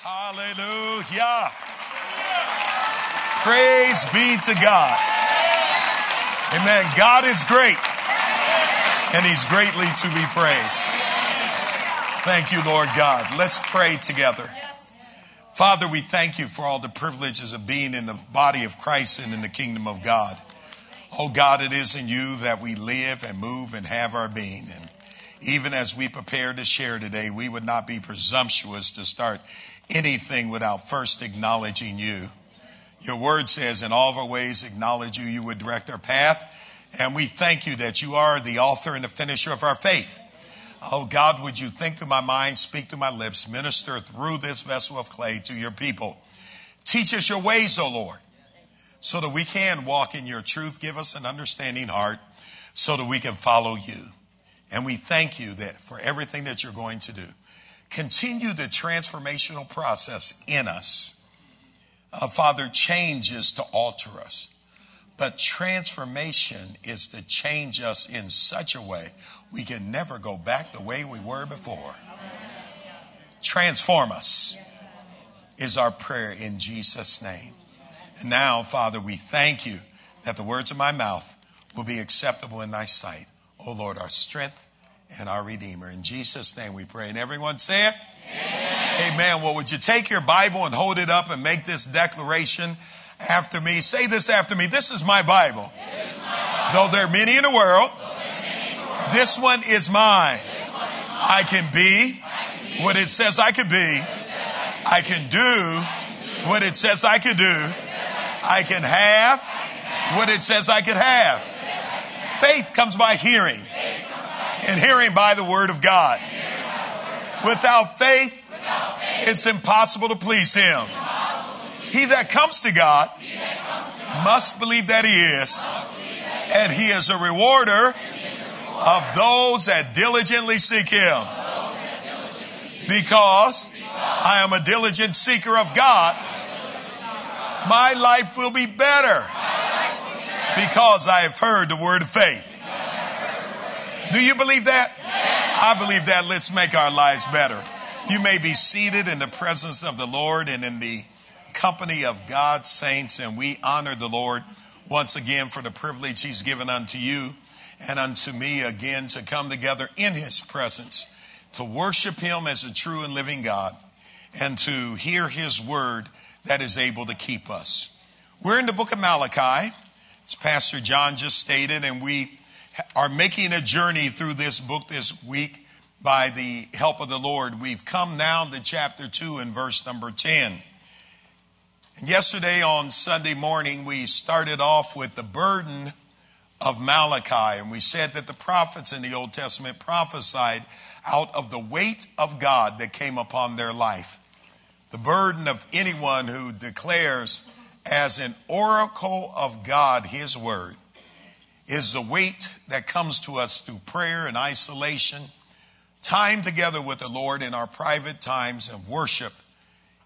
Hallelujah. Praise be to God. Amen. God is great and he's greatly to be praised. Thank you, Lord God. Let's pray together. Father, we thank you for all the privileges of being in the body of Christ and in the kingdom of God. Oh God, it is in you that we live and move and have our being. And even as we prepare to share today, we would not be presumptuous to start anything without first acknowledging you. Your word says, in all of our ways, acknowledge you, you would direct our path. And we thank you that you are the author and the finisher of our faith. Oh God, would you think through my mind, speak through my lips, minister through this vessel of clay to your people. Teach us your ways, O oh Lord, so that we can walk in your truth. Give us an understanding heart so that we can follow you. And we thank you that for everything that you're going to do. Continue the transformational process in us. Uh, Father, change is to alter us. But transformation is to change us in such a way we can never go back the way we were before. Transform us is our prayer in Jesus' name. And now, Father, we thank you that the words of my mouth will be acceptable in thy sight. O Lord, our strength and our Redeemer. In Jesus' name we pray. And everyone say it? Amen. Amen. Well, would you take your Bible and hold it up and make this declaration after me? Say this after me. This is my Bible. Is my Bible. Though there are many in the world, this one is mine. I can be what it says I can be. I can do what it says I can do. I can have what it says I can have. Faith comes by hearing, and hearing by the word of God. Without faith, it's impossible to please Him. He that comes to God must believe that He is, and He is a rewarder of those that diligently seek Him. Because I am a diligent seeker of God, my life will be better because I have heard the word of faith. Do you believe that? I believe that. Let's make our lives better. You may be seated in the presence of the Lord and in the company of God's saints, and we honor the Lord once again for the privilege He's given unto you and unto me again to come together in his presence, to worship him as a true and living God, and to hear his word that is able to keep us. We're in the book of Malachi, as Pastor John just stated, and we are making a journey through this book this week by the help of the Lord. We've come now to chapter 2 and verse number 10. And yesterday on Sunday morning, we started off with the burden of Malachi. And we said that the prophets in the Old Testament prophesied out of the weight of God that came upon their life. The burden of anyone who declares as an oracle of God his word is the weight that comes to us through prayer and isolation, time together with the Lord in our private times of worship.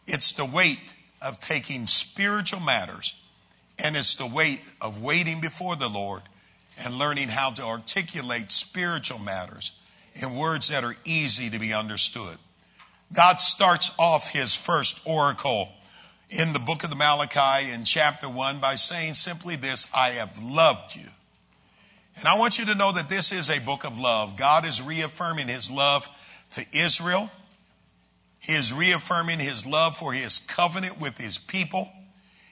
It's the weight of taking spiritual matters and it's the weight of waiting before the Lord and learning how to articulate spiritual matters in words that are easy to be understood. God starts off his first oracle in the book of the Malachi in chapter 1 by saying simply this I have loved you. And I want you to know that this is a book of love. God is reaffirming his love to Israel. He is reaffirming his love for his covenant with his people.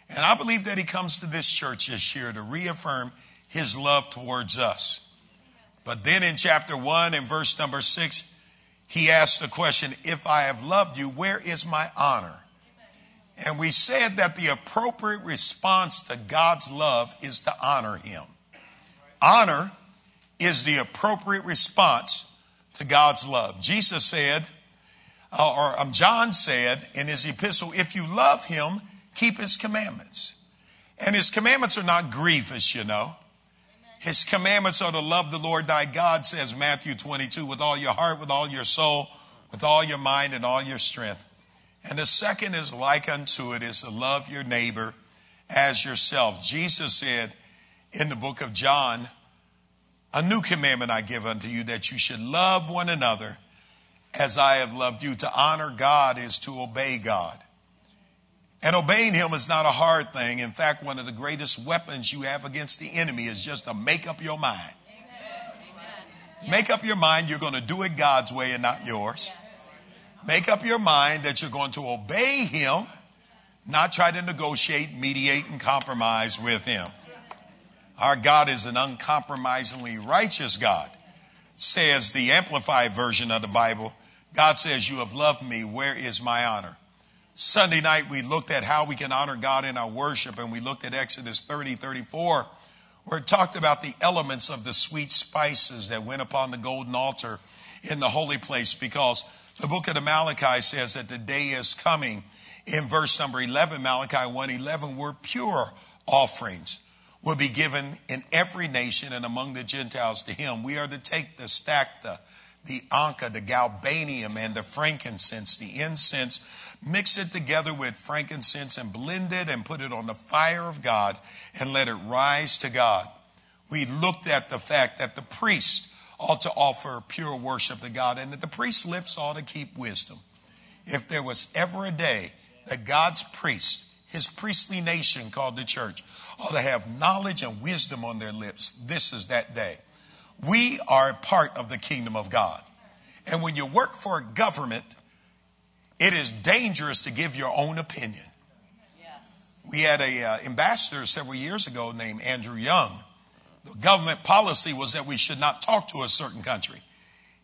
And I believe that he comes to this church this year to reaffirm his love towards us. But then in chapter 1 and verse number 6, he asked the question, If I have loved you, where is my honor? And we said that the appropriate response to God's love is to honor him. Honor is the appropriate response to God's love. Jesus said, uh, or um, John said in his epistle, if you love him, keep his commandments. And his commandments are not grievous, you know. His commandments are to love the Lord thy God, says Matthew 22, with all your heart, with all your soul, with all your mind, and all your strength. And the second is like unto it is to love your neighbor as yourself. Jesus said in the book of John, a new commandment I give unto you that you should love one another as I have loved you. To honor God is to obey God. And obeying Him is not a hard thing. In fact, one of the greatest weapons you have against the enemy is just to make up your mind. Amen. Make up your mind you're going to do it God's way and not yours. Make up your mind that you're going to obey Him, not try to negotiate, mediate, and compromise with Him. Our God is an uncompromisingly righteous God, says the Amplified version of the Bible. God says, You have loved me. Where is my honor? Sunday night, we looked at how we can honor God in our worship, and we looked at Exodus 30, 34, where it talked about the elements of the sweet spices that went upon the golden altar in the holy place, because the book of the Malachi says that the day is coming. In verse number 11, Malachi 1 11, where pure offerings will be given in every nation and among the Gentiles to him. We are to take the stacte, the, onycha, the galbanum, and the frankincense, the incense, mix it together with frankincense and blend it and put it on the fire of God and let it rise to God. We looked at the fact that the priest ought to offer pure worship to God and that the priest's lips ought to keep wisdom. If there was ever a day that God's priest, his priestly nation called the church, ought to have knowledge and wisdom on their lips. This is that day. We are a part of the kingdom of God. And when you work for a government, it is dangerous to give your own opinion. We had a uh, ambassador several years ago named Andrew Young. The government policy was that we should not talk to a certain country.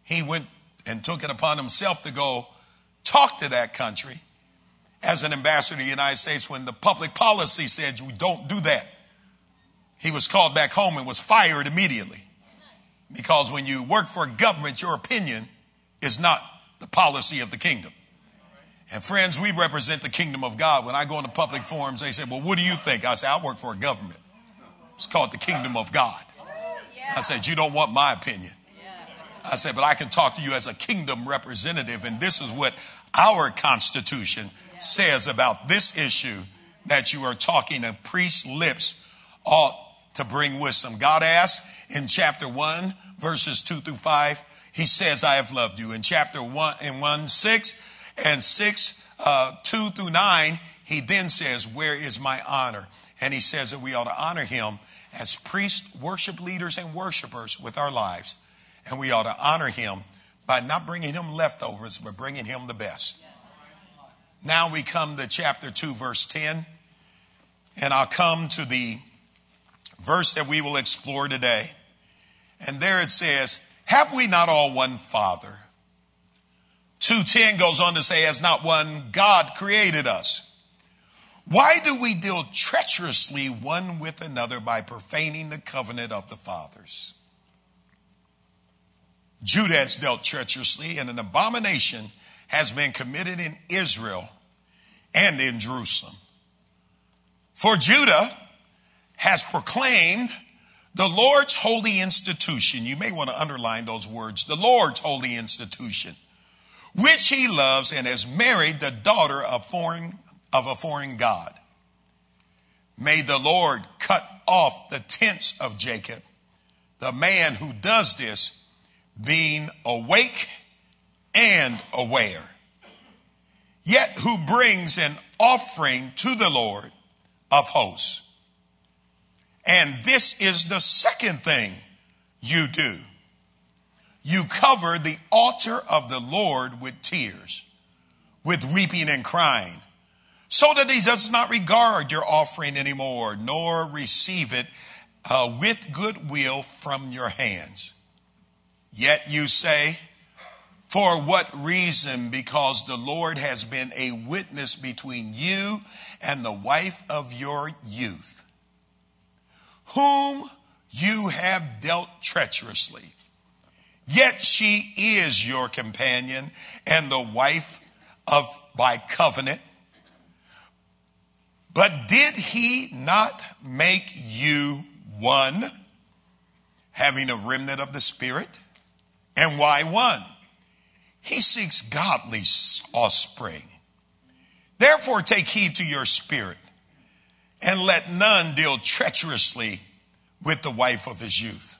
He went and took it upon himself to go talk to that country as an ambassador to the United States when the public policy said we don't do that. He was called back home and was fired immediately. Because when you work for government, your opinion is not the policy of the kingdom. And friends, we represent the kingdom of God. When I go into public forums, they say, Well, what do you think? I say, I work for a government. It's called the kingdom of God. I said, You don't want my opinion. I said, But I can talk to you as a kingdom representative, and this is what our Constitution says about this issue that you are talking to priest's lips ought to bring wisdom. God asks in chapter 1, verses 2 through 5, He says, I have loved you. In chapter 1, in 1, 6 and 6, uh, 2 through 9, He then says, Where is my honor? And He says that we ought to honor Him as priests, worship leaders, and worshipers with our lives. And we ought to honor Him by not bringing Him leftovers, but bringing Him the best. Now we come to chapter 2, verse 10. And I'll come to the verse that we will explore today. And there it says, Have we not all one Father? 210 goes on to say, Has not one God created us? Why do we deal treacherously one with another by profaning the covenant of the fathers? Judah has dealt treacherously, and an abomination has been committed in Israel and in Jerusalem. For Judah has proclaimed the Lord's holy institution. You may want to underline those words. The Lord's holy institution, which he loves and has married the daughter of foreign, of a foreign God. May the Lord cut off the tents of Jacob, the man who does this being awake and aware yet who brings an offering to the Lord of hosts. And this is the second thing you do. You cover the altar of the Lord with tears, with weeping and crying, so that he does not regard your offering anymore, nor receive it uh, with goodwill from your hands. Yet you say, for what reason? Because the Lord has been a witness between you and the wife of your youth, whom you have dealt treacherously. Yet she is your companion and the wife of by covenant. But did he not make you one, having a remnant of the Spirit? And why one? He seeks godly offspring. Therefore, take heed to your spirit and let none deal treacherously with the wife of his youth.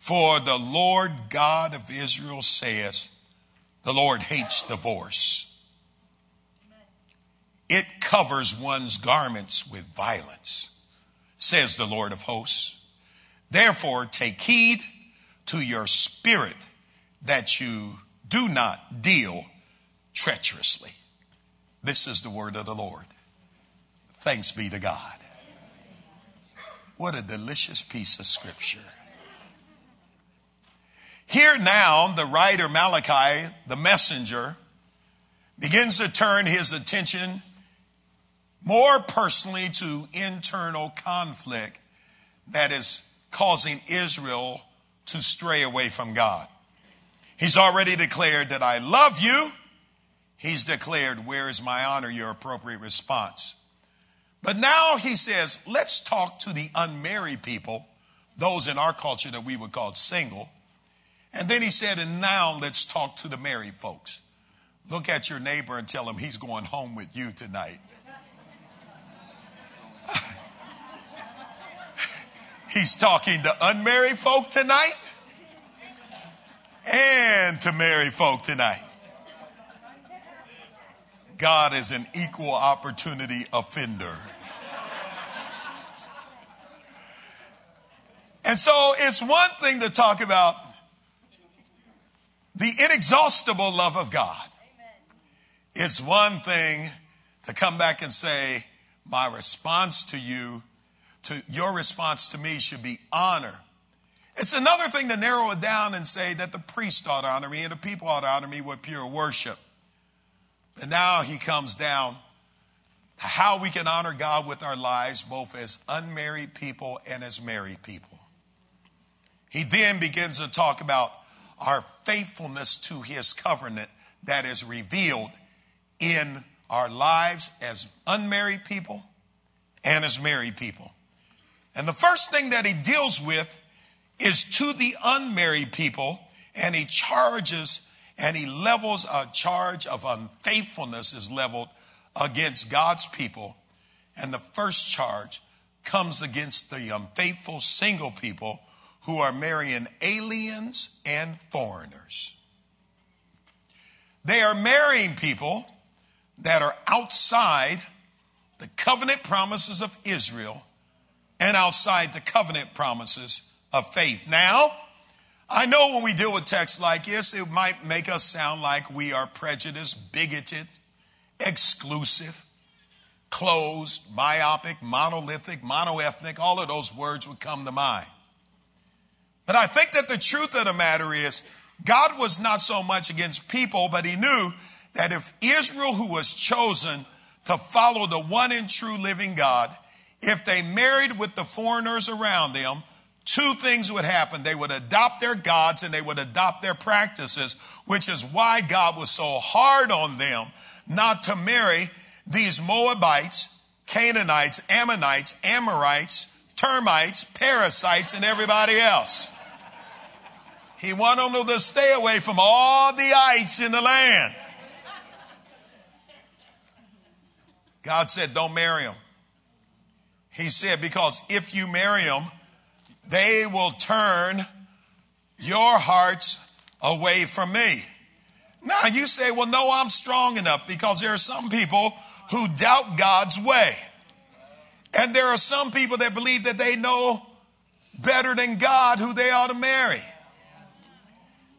For the Lord God of Israel says, The Lord hates divorce. It covers one's garments with violence, says the Lord of hosts. Therefore, take heed to your spirit that you do not deal treacherously. This is the word of the Lord. Thanks be to God. What a delicious piece of scripture. Here now, the writer Malachi, the messenger, begins to turn his attention more personally to internal conflict that is causing Israel to stray away from God. He's already declared that I love you. He's declared, Where is my honor? Your appropriate response. But now he says, Let's talk to the unmarried people, those in our culture that we would call single. And then he said, And now let's talk to the married folks. Look at your neighbor and tell him he's going home with you tonight. he's talking to unmarried folk tonight and to married folk tonight. God is an equal opportunity offender. And so it's one thing to talk about the inexhaustible love of God. It's one thing to come back and say, my response to you, to your response to me should be honor. It's another thing to narrow it down and say that the priest ought to honor me and the people ought to honor me with pure worship. And now he comes down to how we can honor God with our lives, both as unmarried people and as married people. He then begins to talk about our faithfulness to his covenant that is revealed in our lives as unmarried people and as married people. And the first thing that he deals with is to the unmarried people, and he charges and he levels a charge of unfaithfulness is leveled against God's people. And the first charge comes against the unfaithful single people who are marrying aliens and foreigners. They are marrying people that are outside the covenant promises of Israel and outside the covenant promises of faith. Now, I know when we deal with texts like this, it might make us sound like we are prejudiced, bigoted, exclusive, closed, myopic, monolithic, monoethnic. All of those words would come to mind. But I think that the truth of the matter is, God was not so much against people, but he knew that if Israel, who was chosen to follow the one and true living God, if they married with the foreigners around them, two things would happen. They would adopt their gods and they would adopt their practices, which is why God was so hard on them not to marry these Moabites, Canaanites, Ammonites, Amorites, termites, parasites, and everybody else. He wanted them to stay away from all the ites in the land. God said, Don't marry them. He said, Because if you marry them, they will turn your hearts away from me. Now you say, Well, no, I'm strong enough because there are some people who doubt God's way. And there are some people that believe that they know better than God who they ought to marry.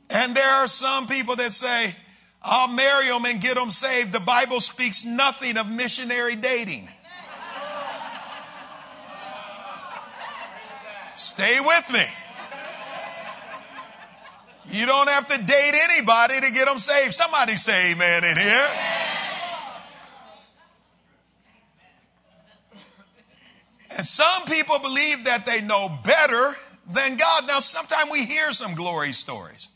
And there are some people that say, I'll marry them and get them saved. The Bible speaks nothing of missionary dating. Stay with me. You don't have to date anybody to get them saved. Somebody say amen in here. And some people believe that they know better than God. Now, sometimes we hear some glory stories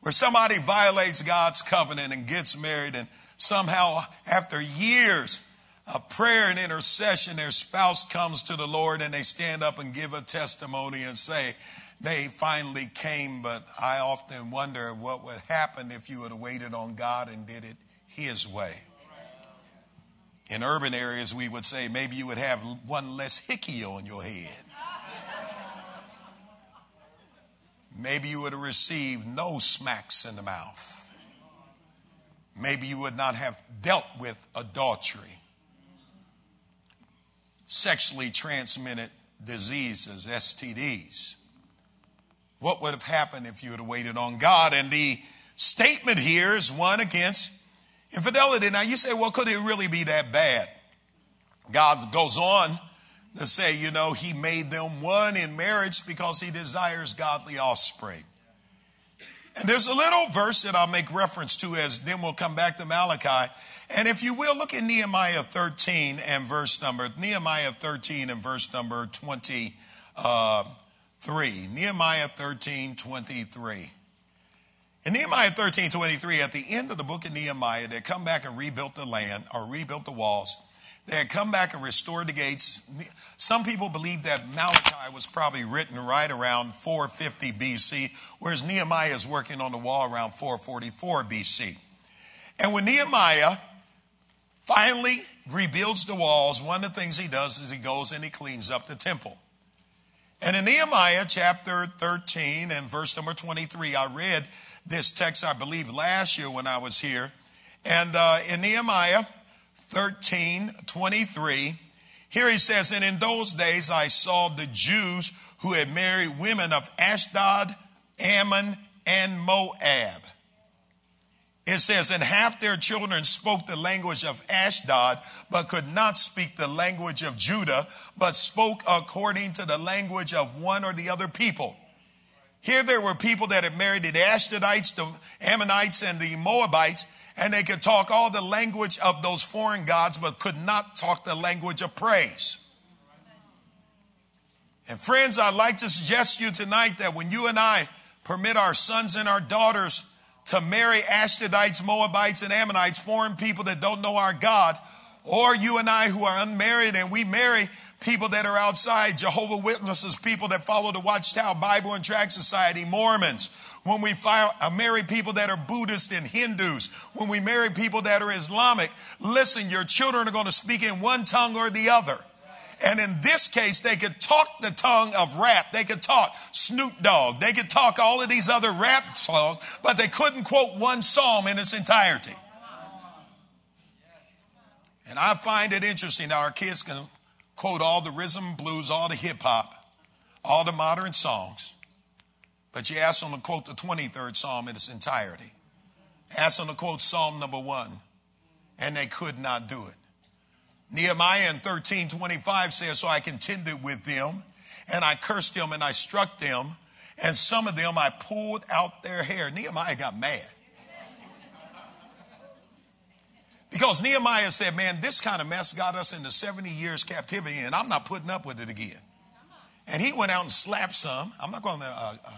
where somebody violates God's covenant and gets married, and somehow, after years of prayer and intercession, their spouse comes to the Lord and they stand up and give a testimony and say, they finally came, but I often wonder what would happen if you had waited on God and did it His way. In urban areas, we would say maybe you would have one less hickey on your head. Maybe you would have received no smacks in the mouth. maybe you would not have dealt with adultery, sexually transmitted diseases, STDs. What would have happened if you had waited on God? And the statement here is one against infidelity. Now you say, well, could it really be that bad? God goes on to say, you know, he made them one in marriage because he desires godly offspring. And there's a little verse that I'll make reference to as then we'll come back to Malachi. And if you will, look at Nehemiah 13 and verse number, Nehemiah 13 and verse number 23. Uh, Nehemiah 13, 23. In Nehemiah 13, 23, at the end of the book of Nehemiah, they come back and rebuilt the land or rebuilt the walls. They had come back and restored the gates. Some people believe that Malachi was probably written right around 450 BC, whereas Nehemiah is working on the wall around 444 BC. And when Nehemiah finally rebuilds the walls, one of the things he does is he goes and he cleans up the temple. And in Nehemiah chapter 13 and verse number 23, I read this text, I believe, last year when I was here. And uh, in Nehemiah 13, 23. Here he says, And in those days I saw the Jews who had married women of Ashdod, Ammon, and Moab. It says, and half their children spoke the language of Ashdod, but could not speak the language of Judah, but spoke according to the language of one or the other people. Here there were people that had married the Ashdodites, the Ammonites, and the Moabites, and they could talk all the language of those foreign gods, but could not talk the language of praise. And friends, I'd like to suggest to you tonight that when you and I permit our sons and our daughters to marry Ashdodites, Moabites, and Ammonites, foreign people that don't know our God, or you and I who are unmarried and we marry people that are outside, Jehovah Witnesses, people that follow the Watchtower Bible and Tract Society, Mormons, when we uh, marry people that are Buddhist and Hindus, when we marry people that are Islamic, listen, your children are going to speak in one tongue or the other. And in this case, they could talk the tongue of rap. They could talk Snoop Dogg. They could talk all of these other rap songs, but they couldn't quote one psalm in its entirety. And I find it interesting that our kids can quote all the rhythm blues, all the hip hop, all the modern songs. But you ask them to quote the 23rd Psalm in its entirety. Ask them to quote Psalm number one, and they could not do it. Nehemiah in 1325 says, So I contended with them, and I cursed them, and I struck them, and some of them I pulled out their hair. Nehemiah got mad. Because Nehemiah said, Man, this kind of mess got us into 70 years captivity, and I'm not putting up with it again. And he went out and slapped some. I'm not going to uh, uh,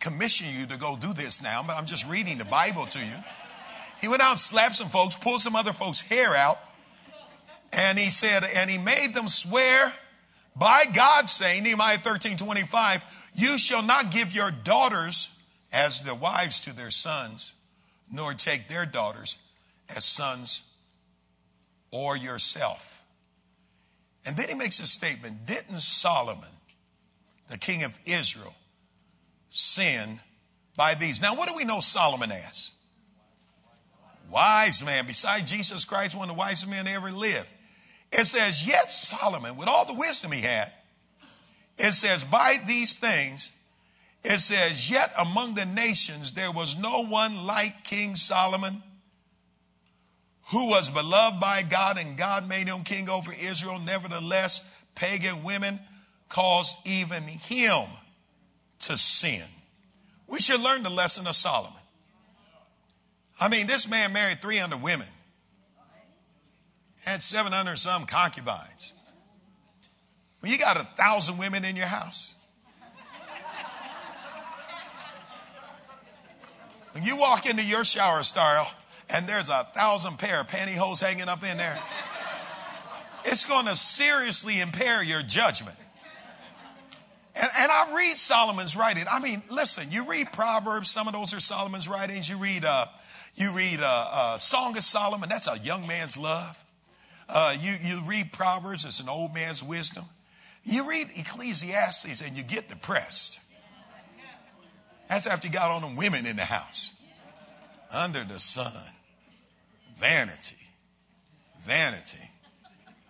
commission you to go do this now, but I'm just reading the Bible to you. He went out and slapped some folks, pulled some other folks' hair out, and he said, and he made them swear by God, saying, Nehemiah 13 25, you shall not give your daughters as the wives to their sons, nor take their daughters as sons or yourself. And then he makes a statement Didn't Solomon, the king of Israel, sin by these. Now, what do we know Solomon as? Wise man, beside Jesus Christ, one of the wisest men ever lived. It says, Yet Solomon, with all the wisdom he had, it says, By these things, it says, Yet among the nations there was no one like King Solomon, who was beloved by God, and God made him king over Israel. Nevertheless, pagan women caused even him to sin. We should learn the lesson of Solomon. I mean, this man married 300 women, had 700 some concubines. Well, you got a thousand women in your house. When you walk into your shower style and there's a thousand pair of pantyhose hanging up in there, it's going to seriously impair your judgment. And, and, I read Solomon's writing. I mean, listen, you read Proverbs, some of those are Solomon's writings. You read, uh, you read uh, uh, Song of Solomon, that's a young man's love. Uh, you, you read Proverbs, it's an old man's wisdom. You read Ecclesiastes and you get depressed. That's after you got all them women in the house under the sun. Vanity. Vanity.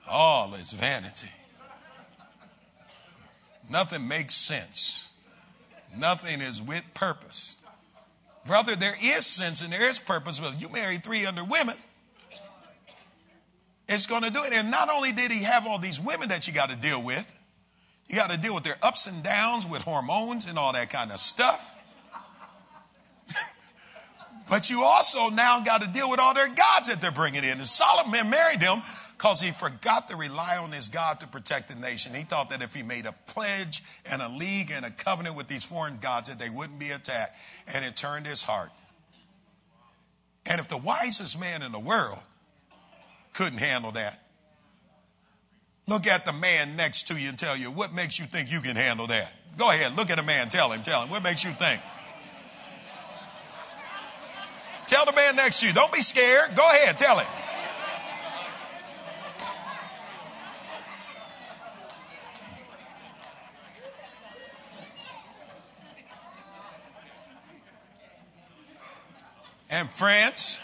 All is vanity. Nothing makes sense. Nothing is with purpose. Brother, there is sense and there is purpose, but you marry 300 women, it's going to do it. And not only did he have all these women that you got to deal with, you got to deal with their ups and downs with hormones and all that kind of stuff. but you also now got to deal with all their gods that they're bringing in. And Solomon married them because he forgot to rely on his God to protect the nation. He thought that if he made a pledge and a league and a covenant with these foreign gods, that they wouldn't be attacked. And it turned his heart. And if the wisest man in the world couldn't handle that, look at the man next to you and tell you, what makes you think you can handle that? Go ahead, look at a man, tell him, tell him, what makes you think? Tell the man next to you, don't be scared. Go ahead, tell him. And friends,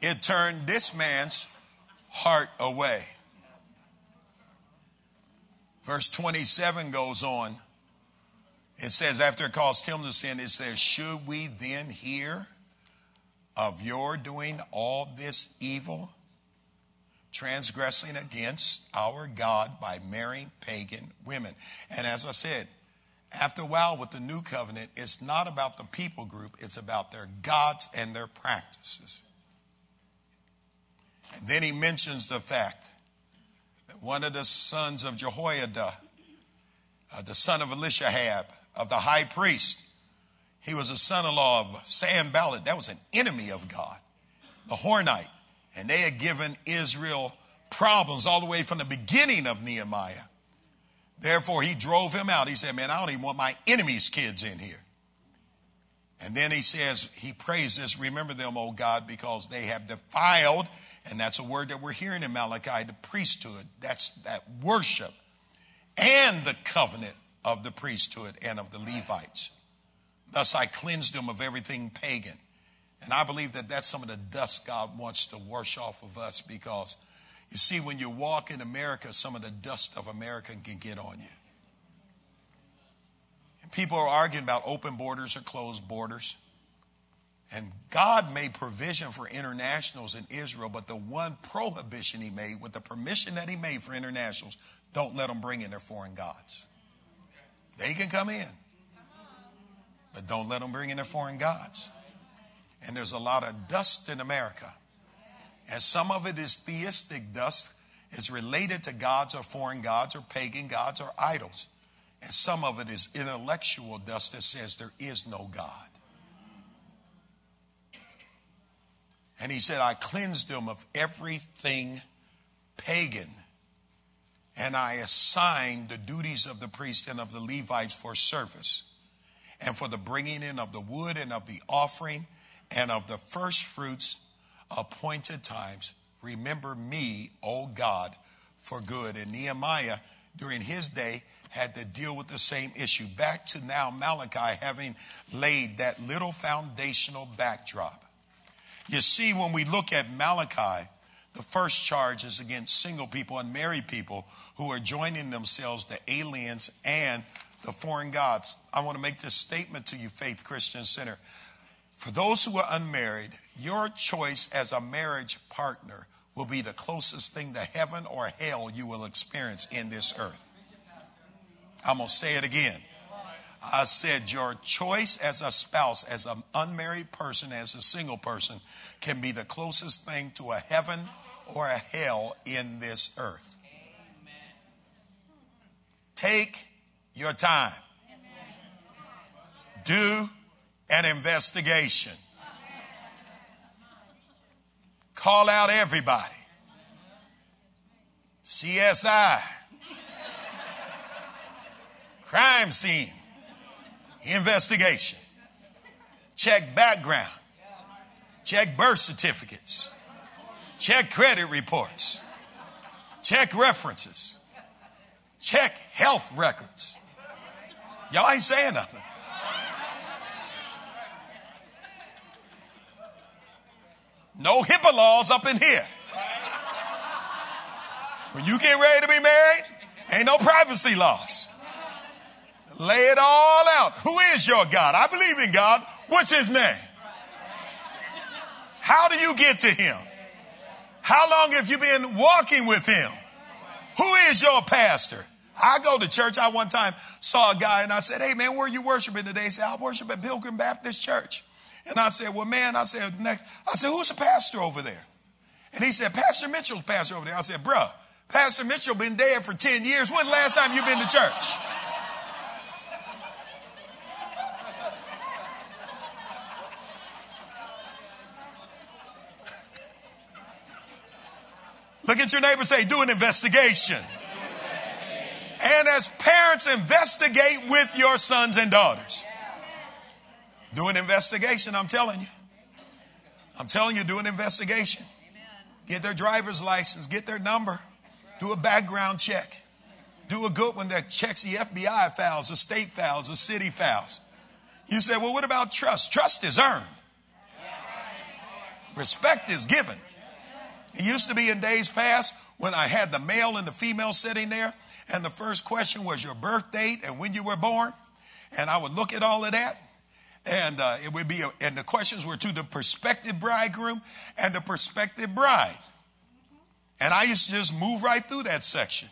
it turned this man's heart away. Verse 27 goes on. It says, after it caused him to sin, it says, Should we then hear of your doing all this evil, transgressing against our God by marrying pagan women? And as I said, after a while, with the new covenant, it's not about the people group, it's about their gods and their practices. And then he mentions the fact that one of the sons of Jehoiada, uh, the son of Eliashib, of the high priest, he was a son in law of Sanballat. That was an enemy of God, the Horonite. And they had given Israel problems all the way from the beginning of Nehemiah. Therefore, he drove him out. He said, Man, I don't even want my enemies' kids in here. And then he says, He prays this, remember them, O God, because they have defiled, and that's a word that we're hearing in Malachi, the priesthood. That's that worship and the covenant of the priesthood and of the Levites. Thus I cleansed them of everything pagan. And I believe that that's some of the dust God wants to wash off of us because you see, when you walk in America, some of the dust of America can get on you. And people are arguing about open borders or closed borders. And God made provision for internationals in Israel, but the one prohibition He made, with the permission that He made for internationals, don't let them bring in their foreign gods. They can come in, but don't let them bring in their foreign gods. And there's a lot of dust in America. And some of it is theistic dust. It's related to gods or foreign gods or pagan gods or idols. And some of it is intellectual dust that says there is no God. And he said, I cleansed them of everything pagan. And I assigned the duties of the priest and of the Levites for service, and for the bringing in of the wood and of the offering and of the first fruits appointed times. Remember me, O God, for good. And Nehemiah, during his day, had to deal with the same issue. Back to now Malachi having laid that little foundational backdrop. You see, when we look at Malachi, the first charge is against single people and married people who are joining themselves to aliens and the foreign gods. I want to make this statement to you, Faith Christian Center. For those who are unmarried, your choice as a marriage partner will be the closest thing to heaven or hell you will experience in this earth. I'm going to say it again. I said your choice as a spouse, as an unmarried person, as a single person, can be the closest thing to a heaven or a hell in this earth. Take your time. Do an investigation. Call out everybody. CSI. Crime scene. Investigation. Check background. Check birth certificates. Check credit reports. Check references. Check health records. Y'all ain't saying nothing. No HIPAA laws up in here. When you get ready to be married, ain't no privacy laws. Lay it all out. Who is your God? I believe in God. What's his name? How do you get to him? How long have you been walking with him? Who is your pastor? I go to church. I one time saw a guy and I said, Hey man, where are you worshiping today? He said, I worship at Pilgrim Baptist Church. And I said, Well, man, I said, next, I said, Who's the pastor over there? And he said, Pastor Mitchell's pastor over there. I said, Bruh, Pastor Mitchell been dead for 10 years. When last time you been to church? Look at your neighbor say, do an investigation. And as parents, investigate with your sons and daughters. Do an investigation, I'm telling you. I'm telling you, do an investigation. Get their driver's license, get their number, do a background check. Do a good one that checks the FBI files, the state files, the city files. You say, well, what about trust? Trust is earned. Respect is given. It used to be in days past when I had the male and the female sitting there, and the first question was your birth date and when you were born. And I would look at all of that, and uh, it would be, a, and the questions were to the prospective bridegroom and the prospective bride. And I used to just move right through that section.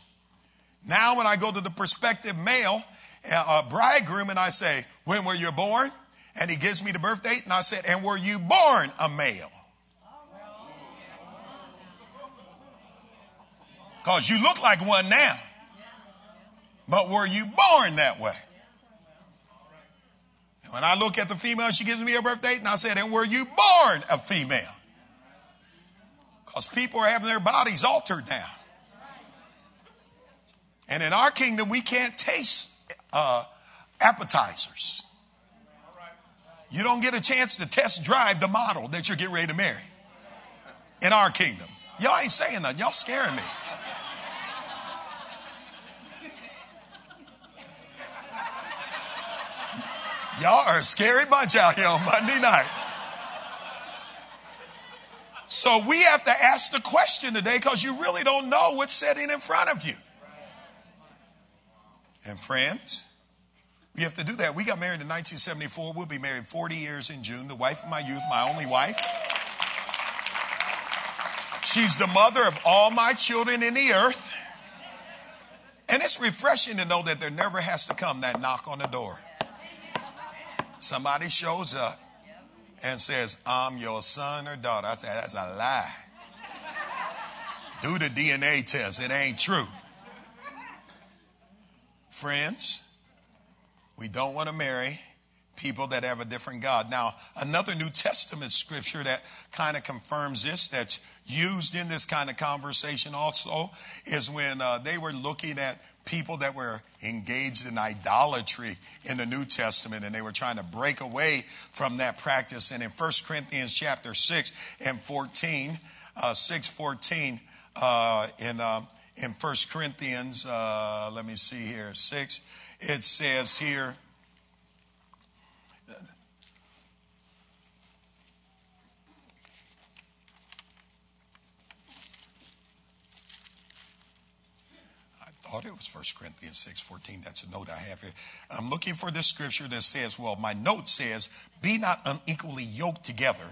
Now, when I go to the prospective male uh, uh bridegroom and I say, When were you born? And he gives me the birth date, and I said, And were you born a male? Because you look like one now. But were you born that way? And when I look at the female, she gives me a birth date, and I said, And were you born a female? Because people are having their bodies altered now. And in our kingdom, we can't taste uh, appetizers. You don't get a chance to test drive the model that you're getting ready to marry. In our kingdom. Y'all ain't saying nothing. Y'all scaring me. Y'all are a scary bunch out here on Monday night. So we have to ask the question today because you really don't know what's sitting in front of you. And friends, we have to do that. We got married in 1974. We'll be married 40 years in June. The wife of my youth, my only wife. She's the mother of all my children in the earth. And it's refreshing to know that there never has to come that knock on the door. Somebody shows up and says, I'm your son or daughter. I say, that's a lie. Do the DNA test. It ain't true. Friends, we don't want to marry people that have a different God. Now, another New Testament scripture that kind of confirms this, that's used in this kind of conversation also, is when uh, they were looking at people that were engaged in idolatry in the New Testament and they were trying to break away from that practice. And in 1 Corinthians chapter 6 and 14, uh, 6 14, uh, in, uh, in 1 Corinthians, uh, let me see here, 6, it says here, thought it was 1 Corinthians 6.14. That's a note I have here. I'm looking for this scripture that says, well, my note says, be not unequally yoked together.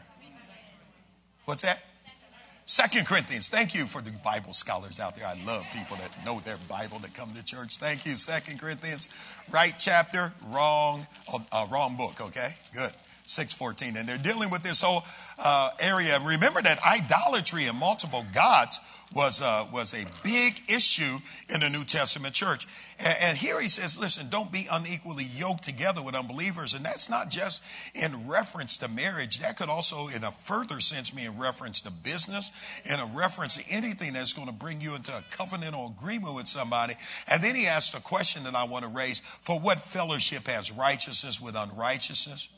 What's that? Second Corinthians. Thank you for the Bible scholars out there. I love people that know their Bible that come to church. Thank you. Second Corinthians, right chapter, wrong, uh, wrong book. Okay, good. 614. And they're dealing with this whole uh, area. Remember that idolatry and multiple gods was, uh, was a big issue in the New Testament church. And, and, here he says, listen, don't be unequally yoked together with unbelievers. And that's not just in reference to marriage. That could also, in a further sense, be in reference to business, in a reference to anything that's going to bring you into a covenantal agreement with somebody. And then he asked a question that I want to raise for what fellowship has righteousness with unrighteousness?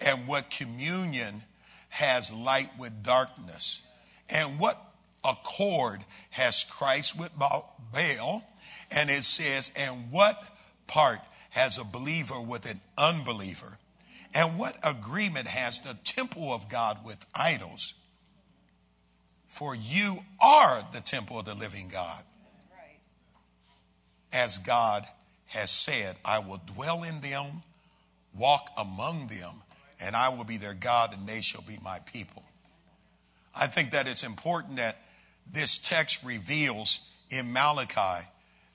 And what communion has light with darkness? And what accord has Christ with Baal? And it says, and what part has a believer with an unbeliever? And what agreement has the temple of God with idols? For you are the temple of the living God. As God has said, I will dwell in them, walk among them, and I will be their God, and they shall be my people. I think that it's important that this text reveals in Malachi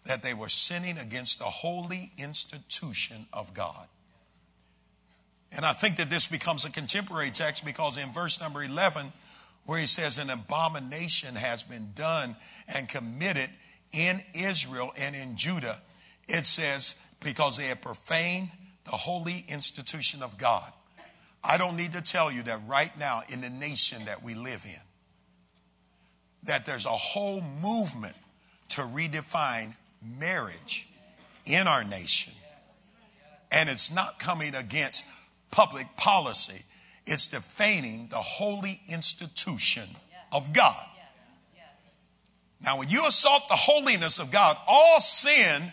that they were sinning against the holy institution of God. And I think that this becomes a contemporary text because in verse number 11, where he says, An abomination has been done and committed in Israel and in Judah, it says, Because they have profaned the holy institution of God. I don't need to tell you that right now in the nation that we live in, that there's a whole movement to redefine marriage in our nation. And it's not coming against public policy, it's defaming the holy institution of God. Now, when you assault the holiness of God, all sin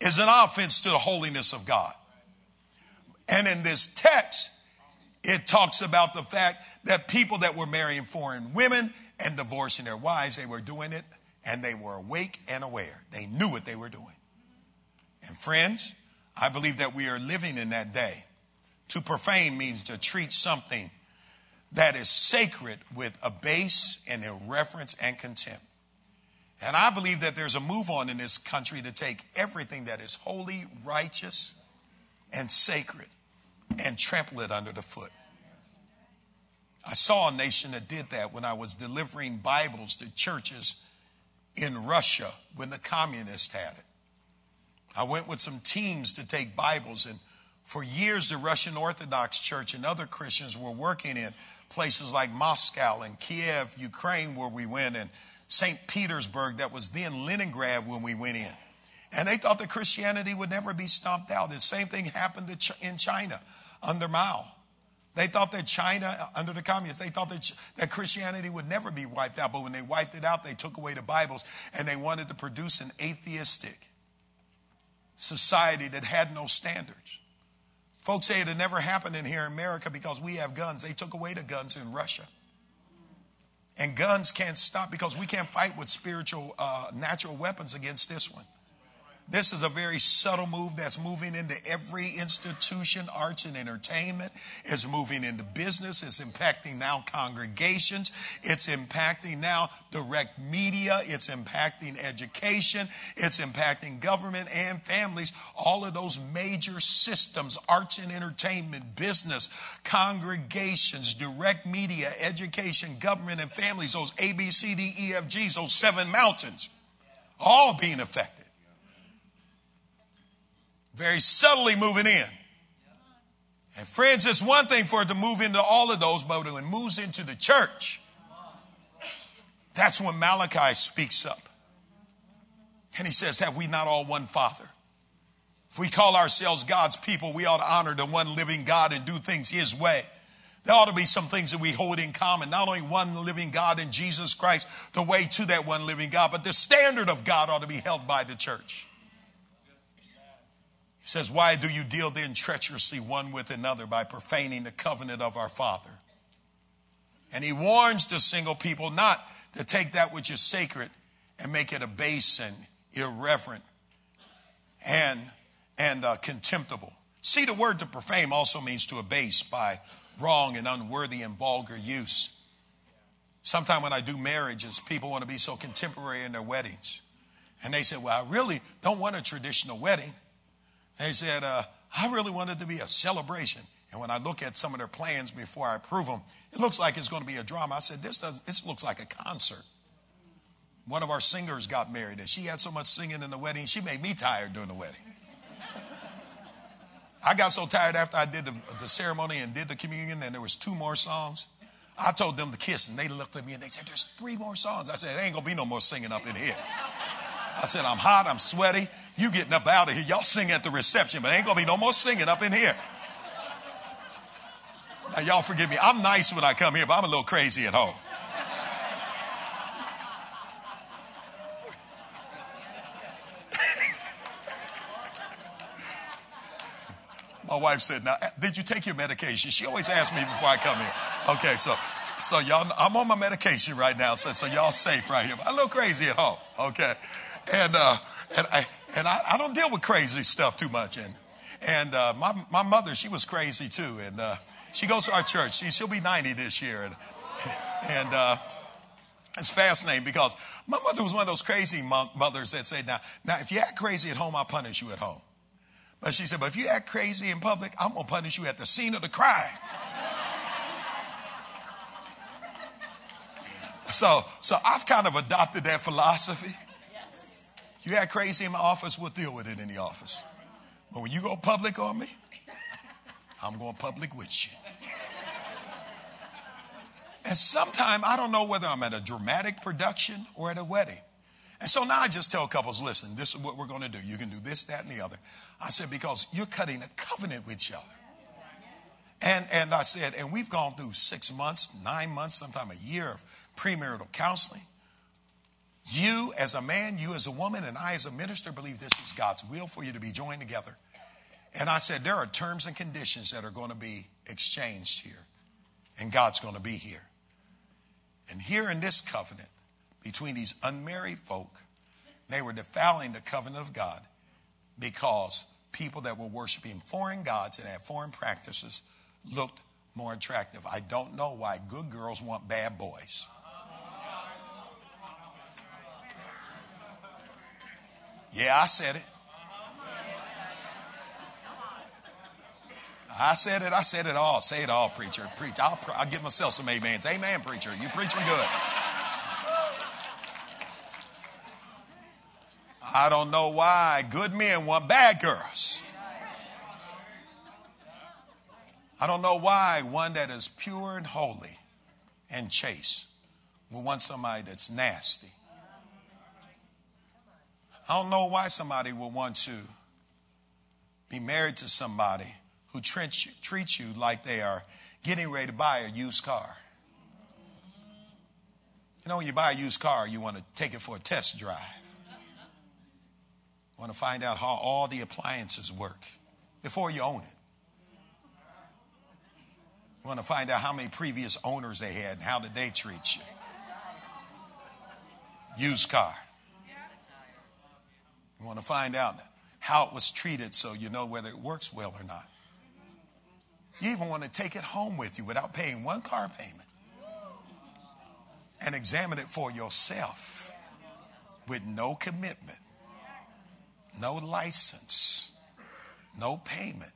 is an offense to the holiness of God. And in this text, it talks about the fact that people that were marrying foreign women and divorcing their wives, they were doing it and they were awake and aware. They knew what they were doing. And friends, I believe that we are living in that day. To profane means to treat something that is sacred with a base and irreverence and contempt. And I believe that there's a move on in this country to take everything that is holy, righteous, and sacred and trample it under the foot. I saw a nation that did that when I was delivering Bibles to churches in Russia when the communists had it. I went with some teams to take Bibles, and for years, the Russian Orthodox Church and other Christians were working in places like Moscow and Kiev, Ukraine, where we went, and St. Petersburg, that was then Leningrad when we went in. And they thought that Christianity would never be stomped out. The same thing happened in China under Mao. They thought that China, under the communists, they thought that, that Christianity would never be wiped out. But when they wiped it out, they took away the Bibles and they wanted to produce an atheistic society that had no standards. Folks say it had never happened in here in America because we have guns. They took away the guns in Russia. And guns can't stop because we can't fight with spiritual, uh, natural weapons against this one. This is a very subtle move that's moving into every institution, arts and entertainment. It's moving into business. It's impacting now congregations. It's impacting now direct media. It's impacting education. It's impacting government and families. All of those major systems, arts and entertainment, business, congregations, direct media, education, government and families, those A, B, C, D, E, F, G's, those seven mountains, all being affected very subtly moving in. And friends, it's one thing for it to move into all of those, but when it moves into the church, that's when Malachi speaks up. And he says, Have we not all one Father? If we call ourselves God's people, we ought to honor the one living God and do things His way. There ought to be some things that we hold in common. Not only one living God in Jesus Christ, the way to that one living God, but the standard of God ought to be held by the church. Says, Why do you deal then treacherously one with another by profaning the covenant of our Father? And he warns the single people not to take that which is sacred and make it a base and irreverent and, and uh, contemptible. See, the word to profane also means to abase by wrong and unworthy and vulgar use. Sometimes when I do marriages, people want to be so contemporary in their weddings. And they say, Well, I really don't want a traditional wedding. They said, uh, I really wanted to be a celebration. And when I look at some of their plans before I approve them, it looks like it's going to be a drama. I said, this, does, this looks like a concert. One of our singers got married, and she had so much singing in the wedding, she made me tired during the wedding. I got so tired after I did the, the ceremony and did the communion, and there was two more songs. I told them to kiss, and they looked at me and they said, "There's three more songs." I said, "There ain't gonna be no more singing up in here." I said, "I'm hot, I'm sweaty. You getting up out of here. Y'all sing at the reception, but ain't going to be no more singing up in here. Now, y'all forgive me. I'm nice when I come here, but I'm a little crazy at home. My wife said, Now, did you take your medication? She always asks me before I come here. Okay, so So y'all, I'm on my medication right now, so, so y'all safe right here. I'm a little crazy at home, okay? And, uh, and I, and I, I don't deal with crazy stuff too much. And, and, uh, my, my mother, she was crazy too. And, uh, she goes to our church. She, she'll be 90 this year. And, and, uh, it's fascinating because my mother was one of those crazy mothers that say, now, now, if you act crazy at home, I'll punish you at home. But she said, but if you act crazy in public, I'm going to punish you at the scene of the crime. So, so I've kind of adopted that philosophy. You act crazy in my office, we'll deal with it in the office. But when you go public on me, I'm going public with you. And sometimes I don't know whether I'm at a dramatic production or at a wedding. And so now I just tell couples, listen, this is what we're going to do. You can do this, that, and the other. I said, because you're cutting a covenant with each other. And, and I said, and we've gone through six months, nine months, sometime a year of premarital counseling. You as a man, you as a woman, and I as a minister believe this is God's will for you to be joined together. And I said, there are terms and conditions that are going to be exchanged here. And God's going to be here. And here in this covenant, between these unmarried folk, they were defiling the covenant of God because people that were worshiping foreign gods and had foreign practices looked more attractive. I don't know why good girls want bad boys. Yeah, I said it. I said it. I said it all. Say it all, preacher. Preach. I'll, I'll give myself some amens. Amen, preacher. You preaching good. I don't know why good men want bad girls. I don't know why one that is pure and holy and chaste will want somebody that's nasty. I don't know why somebody would want to be married to somebody who treats you, treats you like they are getting ready to buy a used car. You know, when you buy a used car, you want to take it for a test drive. You want to find out how all the appliances work before you own it. You want to find out how many previous owners they had and how did they treat you. Used car. You want to find out how it was treated so you know whether it works well or not. You even want to take it home with you without paying one car payment and examine it for yourself with no commitment, no license, no payment.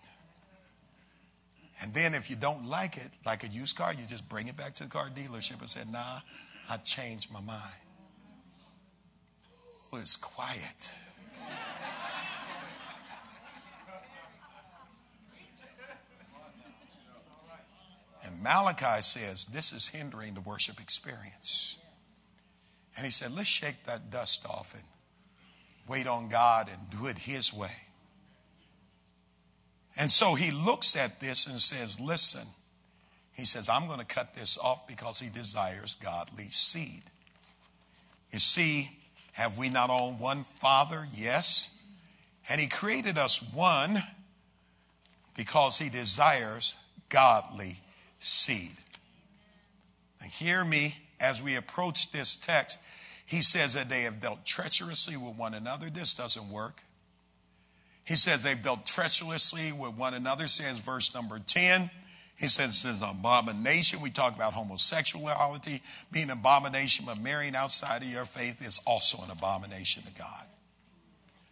And then if you don't like it, like a used car, you just bring it back to the car dealership and say, nah, I changed my mind. It's quiet. And Malachi says this is hindering the worship experience. And he said, let's shake that dust off and wait on God and do it his way. And so he looks at this and says, listen, he says, I'm going to cut this off because he desires godly seed. You see, have we not all one Father? Yes. And he created us one because he desires godly seed. Now, hear me as we approach this text. He says that they have dealt treacherously with one another. This doesn't work. He says they've dealt treacherously with one another, says verse number 10. He says it's an abomination. We talk about homosexuality being an abomination, but marrying outside of your faith is also an abomination to God.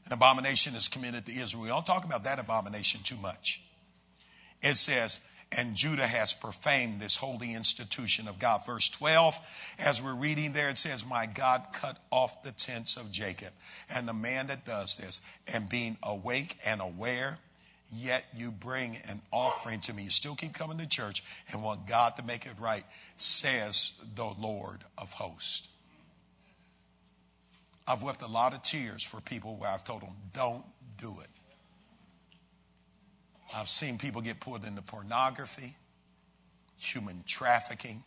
An abomination is committed to Israel. We don't talk about that abomination too much. It says, and Judah has profaned this holy institution of God. Verse 12, as we're reading there, it says, My God cut off the tents of Jacob. And the man that does this, and being awake and aware, yet you bring an offering to me. You still keep coming to church and want God to make it right, says the Lord of hosts. I've wept a lot of tears for people where I've told them, don't do it. I've seen people get pulled into pornography, human trafficking.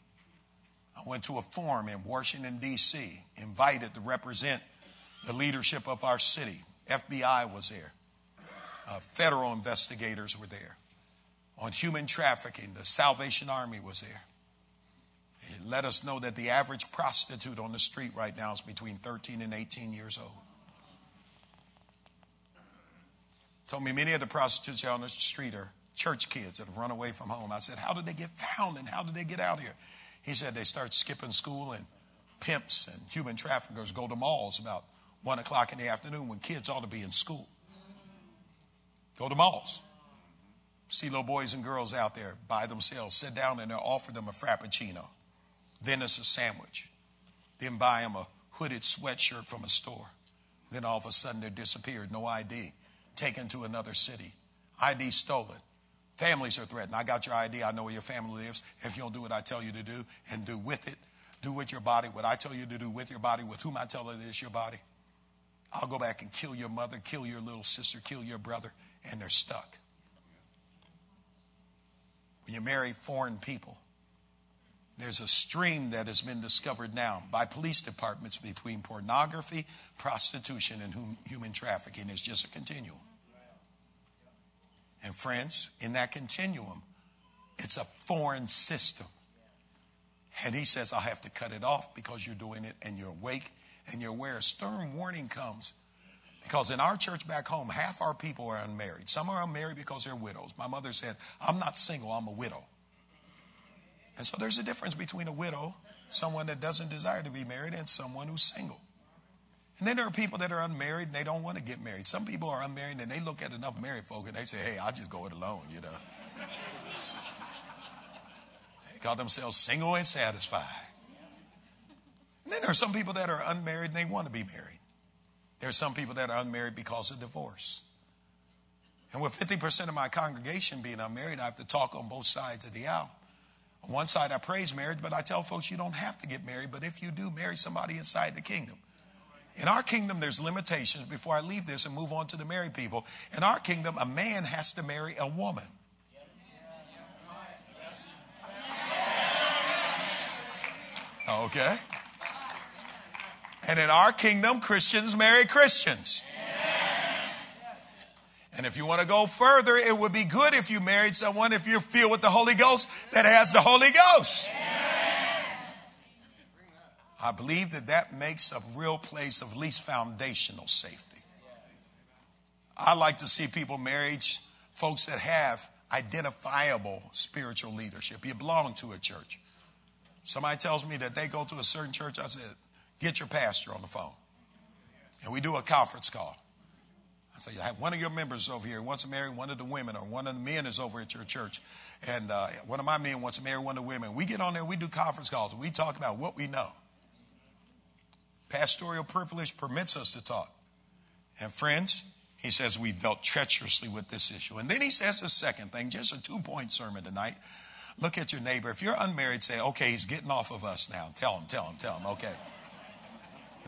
I went to a forum in Washington, D.C., invited to represent the leadership of our city. FBI was there, uh, federal investigators were there. On human trafficking, the Salvation Army was there. let us know that the average prostitute on the street right now is between 13 and 18 years old. Told me many of the prostitutes out on the street are church kids that have run away from home. I said, How did they get found and how did they get out here? He said they start skipping school and pimps and human traffickers go to malls about one o'clock in the afternoon when kids ought to be in school. Go to malls. See little boys and girls out there by themselves, sit down and they'll offer them a frappuccino. Then it's a sandwich. Then buy them a hooded sweatshirt from a store. Then all of a sudden they're disappeared, no ID, taken to another city, ID stolen. Families are threatened. I got your ID. I know where your family lives. If you don't do what I tell you to do and do with it, do with your body what I tell you to do with your body, with whom I tell it is your body. I'll go back and kill your mother, kill your little sister, kill your brother, and they're stuck. When you marry foreign people, there's a stream that has been discovered now by police departments between pornography, prostitution, and human trafficking. It's just a continuum. And friends, in that continuum, it's a foreign system. And he says, I have to cut it off because you're doing it and you're awake and you're aware. A stern warning comes because in our church back home, half our people are unmarried. Some are unmarried because they're widows. My mother said, I'm not single, I'm a widow. And so there's a difference between a widow, someone that doesn't desire to be married, and someone who's single. And then there are people that are unmarried and they don't want to get married. Some people are unmarried and they look at enough married folk and they say, hey, I'll just go it alone, you know. they call themselves single and satisfied. And then there are some people that are unmarried and they want to be married. There are some people that are unmarried because of divorce. And with 50% of my congregation being unmarried, I have to talk on both sides of the aisle. On one side, I praise marriage, but I tell folks you don't have to get married, but if you do, marry somebody inside the kingdom. In our kingdom, there's limitations. Before I leave this and move on to the married people, in our kingdom, a man has to marry a woman. Okay? And in our kingdom, Christians marry Christians. And if you want to go further, it would be good if you married someone if you're filled with the Holy Ghost that has the Holy Ghost. I believe that that makes a real place of least foundational safety. I like to see people married, folks that have identifiable spiritual leadership. You belong to a church. Somebody tells me that they go to a certain church. I said, get your pastor on the phone. And we do a conference call. I say, one of your members over here wants to marry one of the women, or one of the men is over at your church. And uh, one of my men wants to marry one of the women. We get on there, we do conference calls, and we talk about what we know. Pastoral privilege permits us to talk. And friends, he says we dealt treacherously with this issue. And then he says a second thing, just a two point sermon tonight. Look at your neighbor. If you're unmarried, say, okay, he's getting off of us now. Tell him, tell him, tell him, okay.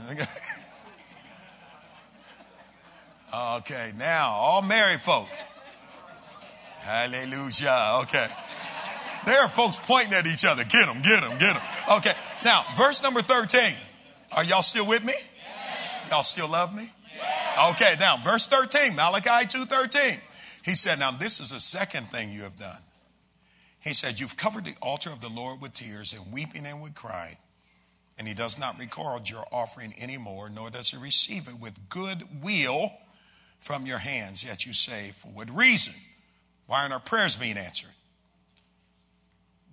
okay, now, all married folk. Hallelujah. Okay. There are folks pointing at each other. Get them, get them, get them. Okay. Now, verse number 13. Are y'all still with me? Y'all still love me? Okay, now verse 13, Malachi 2:13. He said, Now this is the second thing you have done. He said, You've covered the altar of the Lord with tears and weeping and with crying. And he does not record your offering anymore, nor does he receive it with good will from your hands. Yet you say, For what reason? Why aren't our prayers being answered?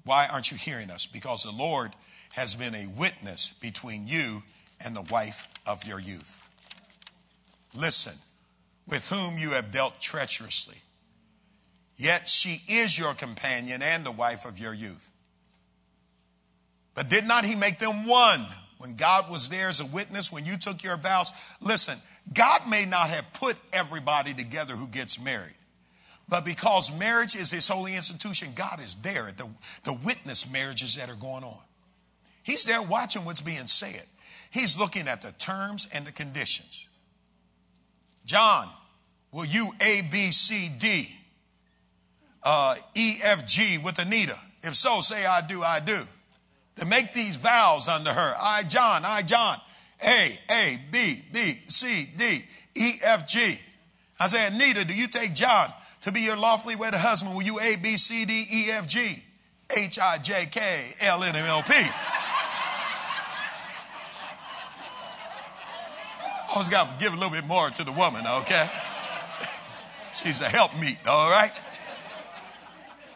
Why aren't you hearing us? Because the Lord has been a witness between you and the wife of your youth. Listen, with whom you have dealt treacherously. Yet she is your companion and the wife of your youth. But did not he make them one when God was there as a witness when you took your vows? Listen, God may not have put everybody together who gets married. But because marriage is his holy institution, God is there at the, the witness marriages that are going on. He's there watching what's being said. He's looking at the terms and the conditions. John, will you A, B, C, D, uh, E, F, G with Anita? If so, say I do, I do. To make these vows unto her. I, John, I, John. A, A, B, B, C, D, E, F, G. I say, Anita, do you take John to be your lawfully wedded husband? Will you A, B, C, D, E, F, G? H I J K L N M O P. Always got to give a little bit more to the woman, okay? She's a helpmeet, all right?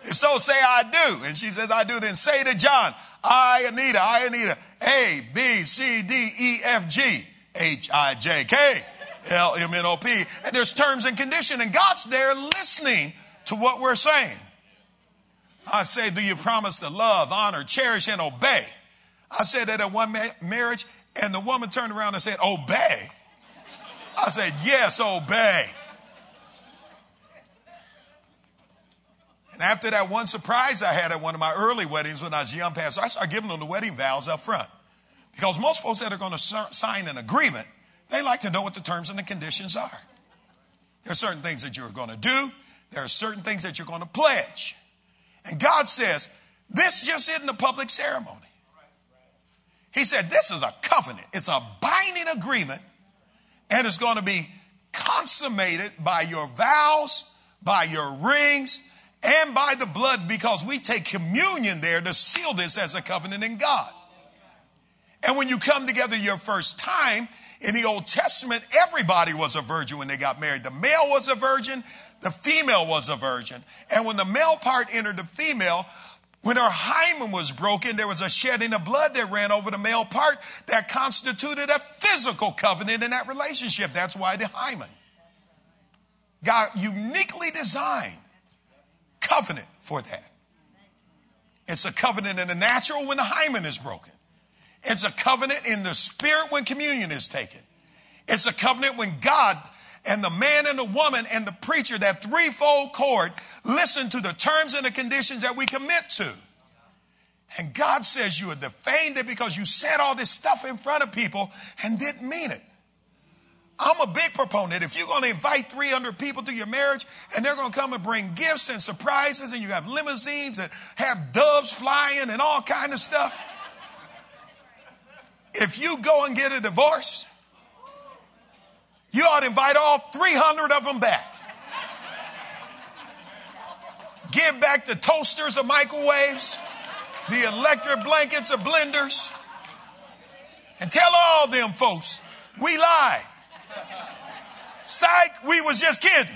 If so, say I do. And she says, I do. Then say to John, I, Anita, I, Anita, A, B, C, D, E, F, G, H, I, J, K, L, M, N, O, P. And there's terms and condition. And God's there listening to what we're saying. I say, do you promise to love, honor, cherish, and obey? I said that at one ma- marriage, and the woman turned around and said, obey. I said, Yes, obey. And after that one surprise I had at one of my early weddings when I was a young pastor, I started giving them the wedding vows up front. Because most folks that are going to sign an agreement, they like to know what the terms and the conditions are. There are certain things that you're going to do, there are certain things that you're going to pledge. And God says, this just isn't a public ceremony. He said, this is a covenant, it's a binding agreement and it's going to be consummated by your vows, by your rings, and by the blood because we take communion there to seal this as a covenant in God. And when you come together your first time, in the Old Testament, everybody was a virgin when they got married. The male was a virgin, the female was a virgin. And when the male part entered the female, when her hymen was broken, there was a shedding of blood that ran over the male part that constituted a physical covenant in that relationship. That's why the hymen. God uniquely designed covenant for that. It's a covenant in the natural when the hymen is broken. It's a covenant in the spirit when communion is taken. It's a covenant when God and the man and the woman and the preacher, that threefold cord, listen to the terms and the conditions that we commit to. And God says you are defamed it because you said all this stuff in front of people and didn't mean it. I'm a big proponent. If you're going to invite 300 people to your marriage and they're going to come and bring gifts and surprises and you have limousines and have doves flying and all kind of stuff. If you go and get a divorce, you ought to invite all 300 of them back. Give back the toasters, the microwaves, the electric blankets, the blenders, and tell all them folks we lied. Psych, we was just kidding.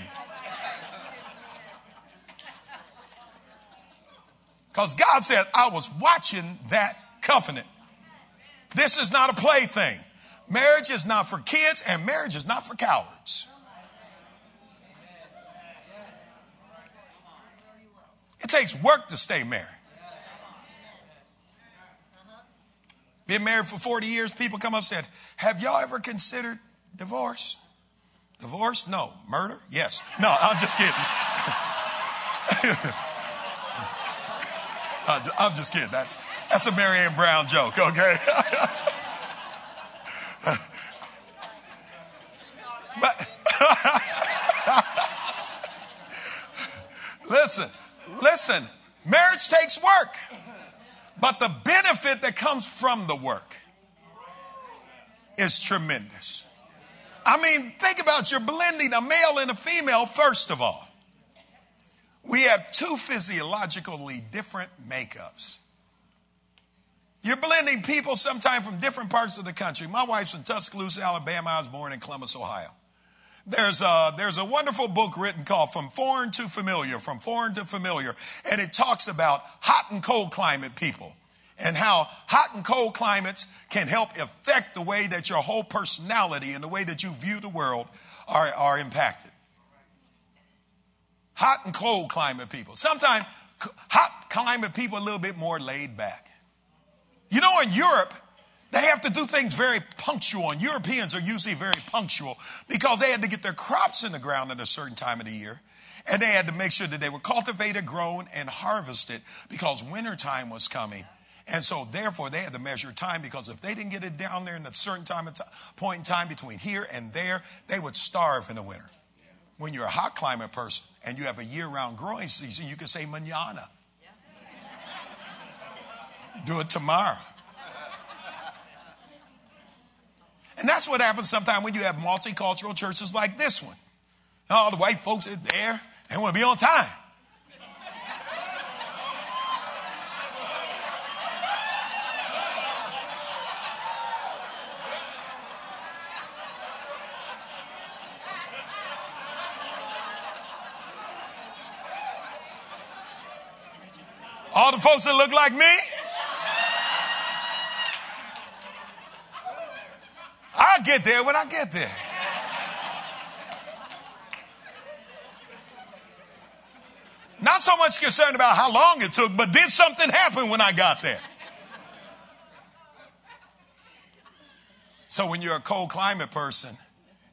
Because God said, I was watching that covenant. This is not a plaything. Marriage is not for kids, and marriage is not for cowards. It takes work to stay married. Been married for 40 years, people come up and said, Have y'all ever considered divorce? Divorce? No. Murder? Yes. No, I'm just kidding. I'm just kidding. That's, that's a Marianne Brown joke, okay? but listen, listen, marriage takes work, but the benefit that comes from the work is tremendous. I mean, think about you're blending a male and a female, first of all. We have two physiologically different makeups. You're blending people sometimes from different parts of the country. My wife's from Tuscaloosa, Alabama. I was born in Columbus, Ohio. There's a, there's a wonderful book written called From Foreign to Familiar, From Foreign to Familiar, and it talks about hot and cold climate people and how hot and cold climates can help affect the way that your whole personality and the way that you view the world are, are impacted. Hot and cold climate people. Sometimes hot climate people a little bit more laid back. You know, in Europe, they have to do things very punctual, and Europeans are usually very punctual because they had to get their crops in the ground at a certain time of the year. And they had to make sure that they were cultivated, grown, and harvested because wintertime was coming. And so, therefore, they had to measure time because if they didn't get it down there in a certain time, point in time between here and there, they would starve in the winter. When you're a hot climate person and you have a year round growing season, you can say manana. Do it tomorrow. And that's what happens sometimes when you have multicultural churches like this one. All the white folks are there, they want to be on time. All the folks that look like me? I'll get there when I get there. Not so much concerned about how long it took, but did something happen when I got there? So when you're a cold climate person,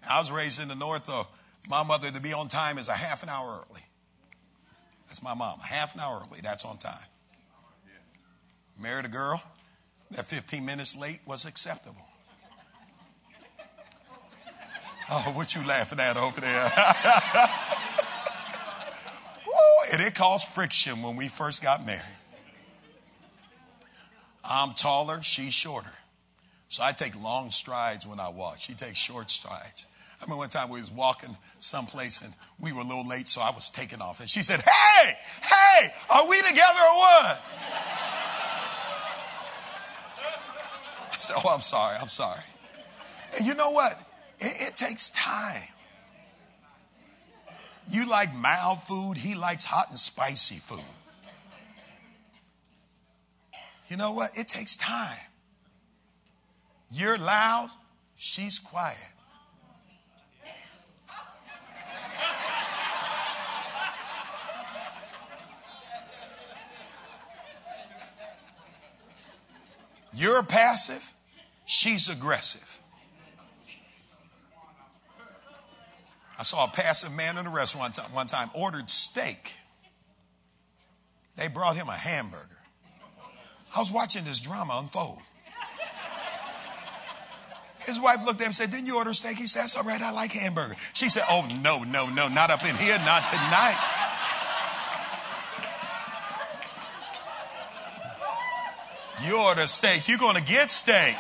I was raised in the north, though, my mother to be on time is a half an hour early. That's my mom. Half an hour early, that's on time. Married a girl, that 15 minutes late was acceptable. Oh, what you laughing at over there? and it caused friction when we first got married. I'm taller, she's shorter. So I take long strides when I walk. She takes short strides. I remember one time we was walking someplace and we were a little late, so I was taking off. And she said, Hey, hey, are we together or what? I said, Oh, I'm sorry, I'm sorry. And you know what? It, it takes time. You like mild food, he likes hot and spicy food. You know what? It takes time. You're loud, she's quiet. You're passive, she's aggressive. I saw a passive man in a restaurant one time ordered steak. They brought him a hamburger. I was watching this drama unfold. His wife looked at him and said, Didn't you order steak? He said, That's all right. I like hamburger. She said, Oh, no, no, no, not up in here, not tonight. You order steak, you're going to get steak.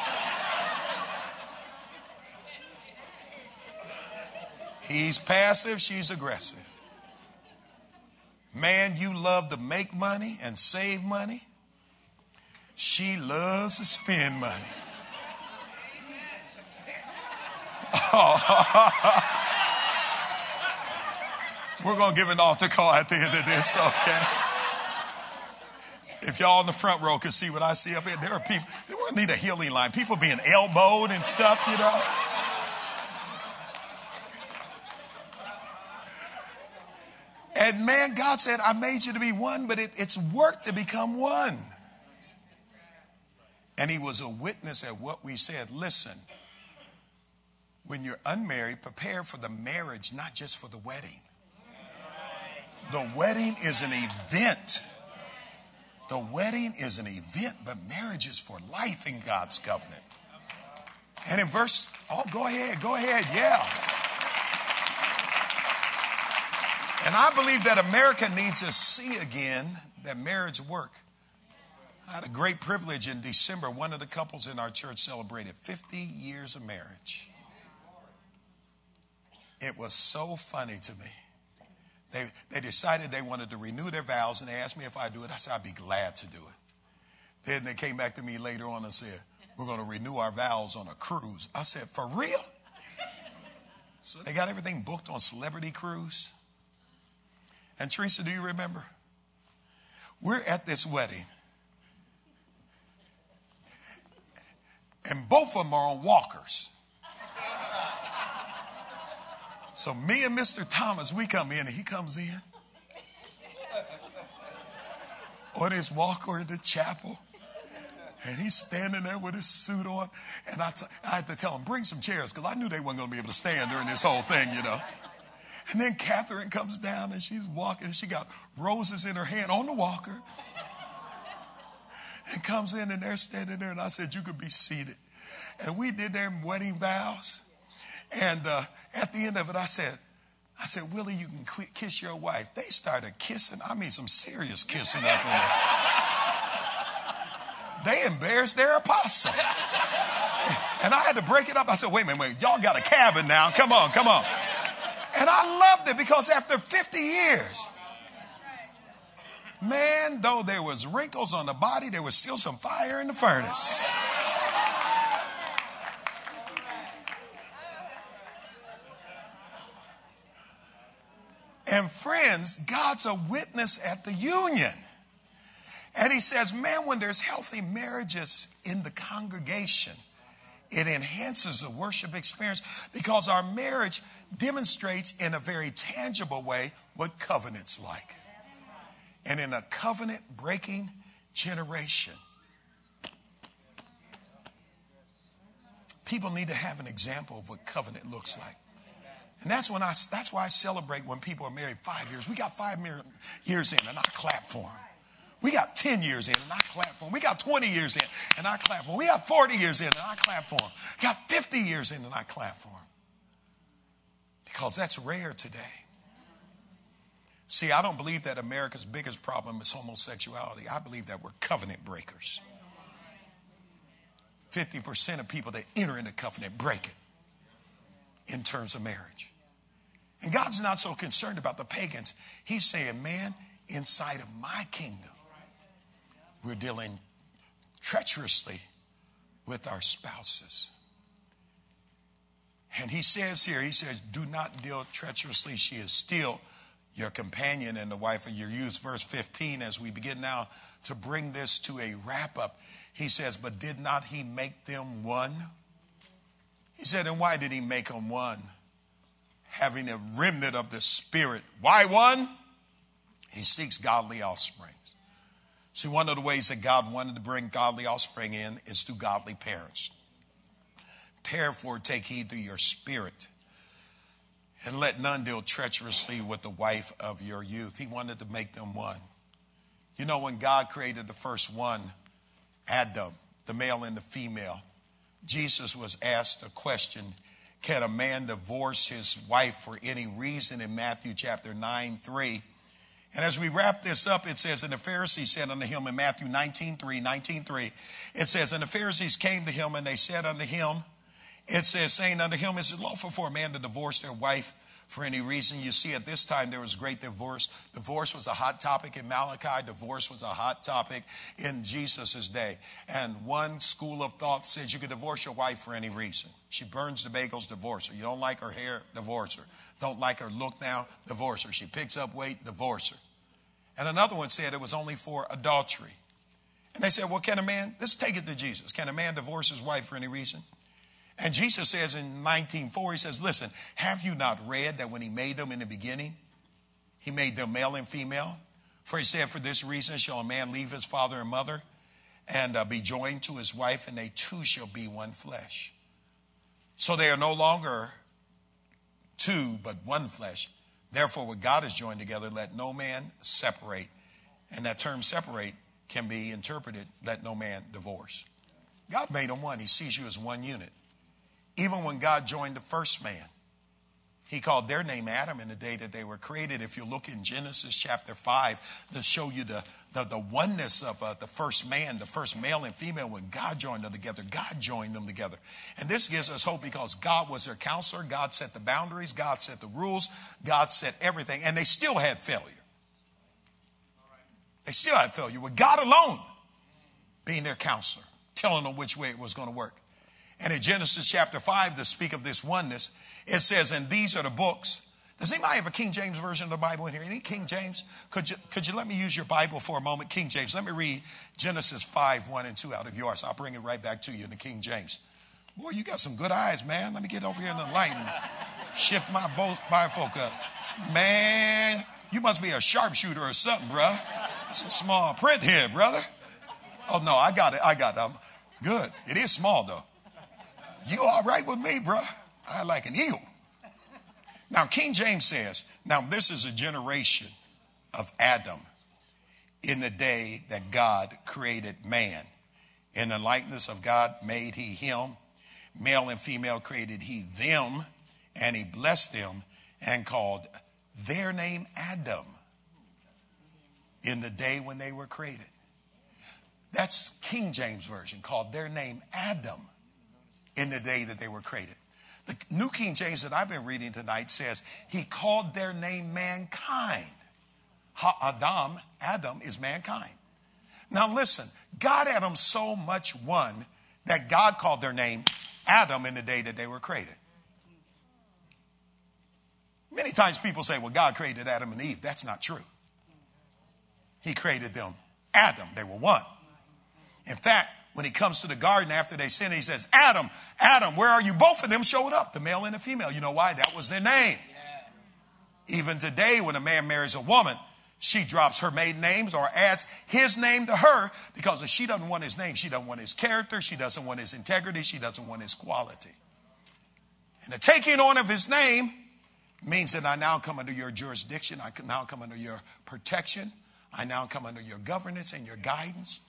He's passive, she's aggressive. Man, you love to make money and save money. She loves to spend money. We're going to give an altar call at the end of this, okay? If y'all in the front row can see what I see up here, there are people, we need a healing line. People being elbowed and stuff, you know. And man, God said, I made you to be one, but it, it's work to become one. And he was a witness at what we said. Listen, when you're unmarried, prepare for the marriage, not just for the wedding. The wedding is an event. The wedding is an event, but marriage is for life in God's covenant. And in verse, oh, go ahead, go ahead, yeah. And I believe that America needs to see again that marriage work. I had a great privilege in December. One of the couples in our church celebrated 50 years of marriage. It was so funny to me. They, they decided they wanted to renew their vows and they asked me if I'd do it. I said, I'd be glad to do it. Then they came back to me later on and said, We're going to renew our vows on a cruise. I said, For real? So they got everything booked on Celebrity Cruise. And Teresa, do you remember? We're at this wedding. And both of them are on walkers. So me and Mr. Thomas, we come in and he comes in. On his walker in the chapel. And he's standing there with his suit on. And I, t- I had to tell him, bring some chairs because I knew they weren't going to be able to stand during this whole thing, you know. And then Catherine comes down and she's walking and she got roses in her hand on the walker. And comes in and they're standing there. And I said, You could be seated. And we did their wedding vows. And uh, at the end of it, I said, I said, Willie, you can kiss your wife. They started kissing. I mean, some serious kissing up in there. They embarrassed their apostle. And I had to break it up. I said, wait a minute, wait, y'all got a cabin now. Come on, come on. And I loved it because after 50 years, man, though there was wrinkles on the body, there was still some fire in the furnace. And friends, God's a witness at the union. And he says, man, when there's healthy marriages in the congregation, it enhances the worship experience because our marriage demonstrates in a very tangible way what covenant's like. And in a covenant breaking generation, people need to have an example of what covenant looks like. And that's when I that's why I celebrate when people are married five years. We got five years in and I clap for them. We got 10 years in and I clap for them. We got 20 years in and I clap for them. We got 40 years in and I clap for them. We got 50 years in and I clap for them. Because that's rare today. See, I don't believe that America's biggest problem is homosexuality. I believe that we're covenant breakers. 50% of people that enter into covenant break it in terms of marriage. And God's not so concerned about the pagans. He's saying, man, inside of my kingdom, we're dealing treacherously with our spouses. And he says here, he says, do not deal treacherously. She is still your companion and the wife of your youth. Verse 15, as we begin now to bring this to a wrap up, he says, But did not he make them one? He said, And why did he make them one? Having a remnant of the Spirit. Why one? He seeks godly offspring. See, one of the ways that God wanted to bring godly offspring in is through godly parents. Therefore, take heed to your spirit and let none deal treacherously with the wife of your youth. He wanted to make them one. You know, when God created the first one, Adam, the male and the female, Jesus was asked a question Can a man divorce his wife for any reason in Matthew chapter 9 3? And as we wrap this up, it says, And the Pharisees said unto him in Matthew 19 3, 19 3, it says, And the Pharisees came to him and they said unto him, It says, saying unto him, Is it lawful for a man to divorce their wife for any reason. You see, at this time, there was great divorce. Divorce was a hot topic in Malachi. Divorce was a hot topic in Jesus' day. And one school of thought says you could divorce your wife for any reason. She burns the bagels, divorce her. You don't like her hair, divorce her. Don't like her look now, divorce her. She picks up weight, divorce her. And another one said it was only for adultery. And they said, well, can a man, let's take it to Jesus. Can a man divorce his wife for any reason? And Jesus says in 19.4, he says, listen, have you not read that when he made them in the beginning, he made them male and female? For he said, for this reason shall a man leave his father and mother and uh, be joined to his wife, and they two shall be one flesh. So they are no longer two, but one flesh. Therefore, what God has joined together, let no man separate. And that term separate can be interpreted, let no man divorce. God made them one. He sees you as one unit. Even when God joined the first man, he called their name Adam in the day that they were created. If you look in Genesis chapter 5 to show you the, the, the oneness of uh, the first man, the first male and female, when God joined them together, God joined them together. And this gives us hope because God was their counselor. God set the boundaries. God set the rules. God set everything. And they still had failure. They still had failure with God alone being their counselor, telling them which way it was going to work. And in Genesis chapter 5, to speak of this oneness, it says, and these are the books. Does anybody have a King James version of the Bible in here? Any King James? Could you, could you let me use your Bible for a moment? King James. Let me read Genesis 5, 1 and 2 out of yours. I'll bring it right back to you in the King James. Boy, you got some good eyes, man. Let me get over here and the light and shift my both bifocal up. Man, you must be a sharpshooter or something, bruh. It's a small print here, brother. Oh, no, I got it. I got it. I'm good. It is small, though. You all right with me, bro? I like an eagle. Now, King James says, now this is a generation of Adam in the day that God created man. In the likeness of God made he him. Male and female created he them, and he blessed them and called their name Adam in the day when they were created. That's King James Version called their name Adam in the day that they were created. The New King James that I've been reading tonight says he called their name mankind. Ha Adam, Adam is mankind. Now listen, God had them so much one that God called their name Adam in the day that they were created. Many times people say, well, God created Adam and Eve. That's not true. He created them Adam. They were one. In fact, when he comes to the garden after they sin, he says, Adam, Adam, where are you? Both of them showed up, the male and the female. You know why? That was their name. Even today, when a man marries a woman, she drops her maiden names or adds his name to her because if she doesn't want his name, she doesn't want his character, she doesn't want his integrity, she doesn't want his quality. And the taking on of his name means that I now come under your jurisdiction, I now come under your protection, I now come under your governance and your guidance.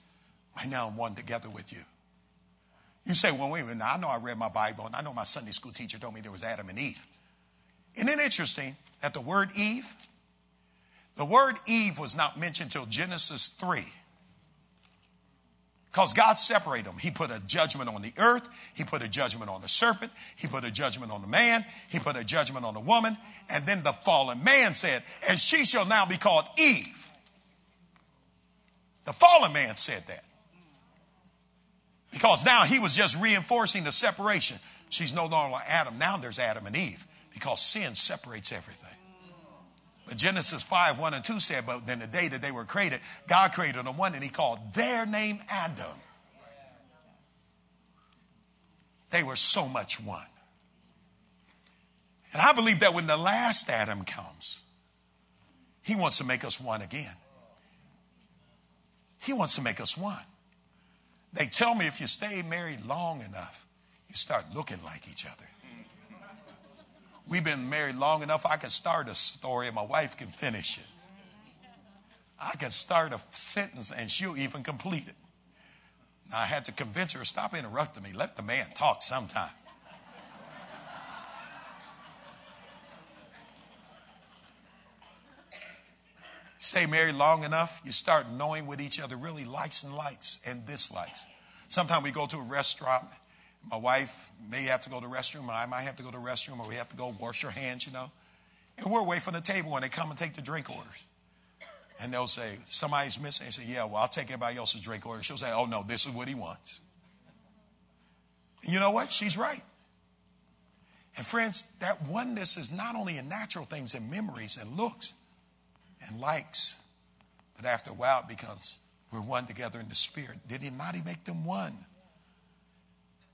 I now am one together with you. You say, well, wait a minute, I know I read my Bible and I know my Sunday school teacher told me there was Adam and Eve. Isn't it interesting that the word Eve, the word Eve was not mentioned till Genesis 3. Because God separated them. He put a judgment on the earth. He put a judgment on the serpent. He put a judgment on the man. He put a judgment on the woman. And then the fallen man said, and she shall now be called Eve. The fallen man said that. Because now he was just reinforcing the separation. She's no longer Adam. Now there's Adam and Eve because sin separates everything. But Genesis 5, 1 and 2 said, but then the day that they were created, God created them one and he called their name Adam. They were so much one. And I believe that when the last Adam comes, he wants to make us one again. He wants to make us one. They tell me if you stay married long enough, you start looking like each other. We've been married long enough, I can start a story and my wife can finish it. I can start a sentence and she'll even complete it. Now, I had to convince her, stop interrupting me. Let the man talk sometime. Stay married long enough, you start knowing what each other really likes and likes and dislikes. Sometimes we go to a restaurant my wife may have to go to the restroom, or I might have to go to the restroom, or we have to go wash our hands, you know. And we're away from the table when they come and take the drink orders. And they'll say, somebody's missing. They say, yeah, well, I'll take everybody else's drink order. She'll say, oh, no, this is what he wants. And you know what? She's right. And friends, that oneness is not only in natural things and memories and looks and likes, but after a while it becomes we're one together in the spirit. Did he not he make them one?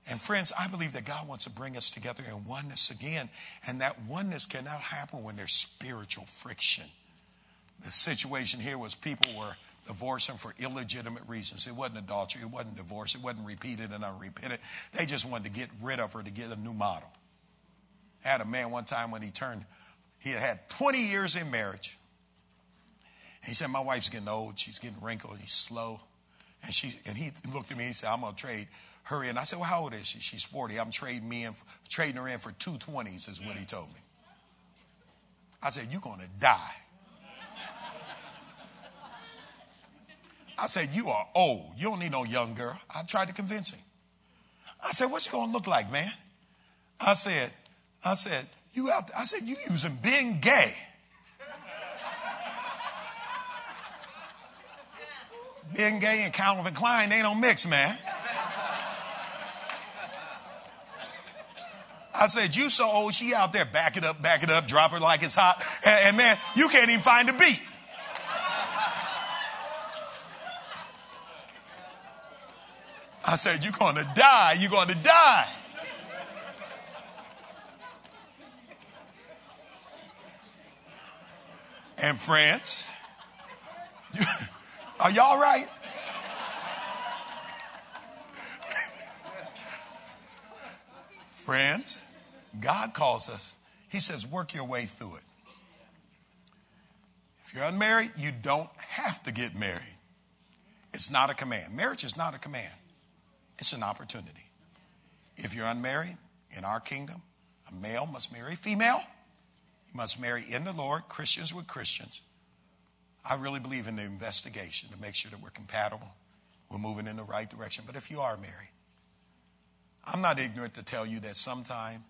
And friends, I believe that God wants to bring us together in oneness again. And that oneness cannot happen when there's spiritual friction. The situation here was people were divorcing for illegitimate reasons. It wasn't adultery, it wasn't divorce, it wasn't repeated and unrepented. They just wanted to get rid of her to get a new model. I had a man one time when he turned, he had had 20 years in marriage. He said, My wife's getting old, she's getting wrinkled, he's slow. And she and he looked at me and he said, I'm gonna trade her in. I said, Well, how old is she? She's 40. I'm trading me in, trading her in for two 20s, is what he told me. I said, You're going to die. I said, You are old. You don't need no young girl. I tried to convince him. I said, What's it going to look like, man? I said, I said, you out there. I said, You using Bengay. Being gay and Calvin Klein ain't no mix, man. I said, you so old, she out there, back it up, back it up, drop her like it's hot. And, and man, you can't even find a beat. I said, you're going to die. You're going to die. And friends, are y'all right? Friends, God calls us. He says, work your way through it. If you're unmarried, you don't have to get married. It's not a command. Marriage is not a command, it's an opportunity. If you're unmarried in our kingdom, a male must marry a female. You must marry in the Lord, Christians with Christians. I really believe in the investigation to make sure that we're compatible, we're moving in the right direction. But if you are married, I'm not ignorant to tell you that sometime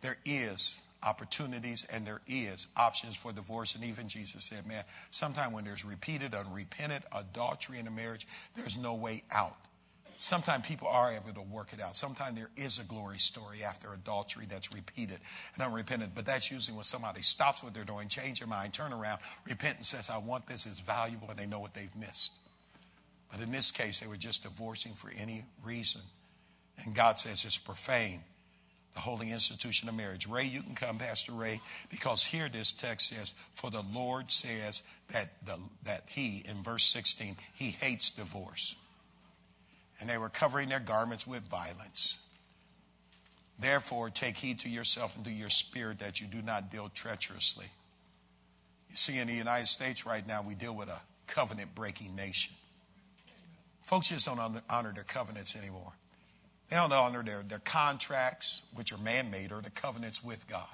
there is opportunities and there is options for divorce. And even Jesus said, man, sometime when there's repeated, unrepented adultery in a marriage, there's no way out. Sometimes people are able to work it out. Sometimes there is a glory story after adultery that's repeated and unrepentant, but that's usually when somebody stops what they're doing, change their mind, turn around, repent, and says, I want this, it's valuable, and they know what they've missed. But in this case, they were just divorcing for any reason. And God says it's profane, the holy institution of marriage. Ray, you can come, Pastor Ray, because here this text says, For the Lord says that, the, that He, in verse 16, He hates divorce. And they were covering their garments with violence. Therefore, take heed to yourself and to your spirit that you do not deal treacherously. You see, in the United States right now, we deal with a covenant breaking nation. Folks just don't honor their covenants anymore. They don't honor their, their contracts, which are man made, or the covenants with God.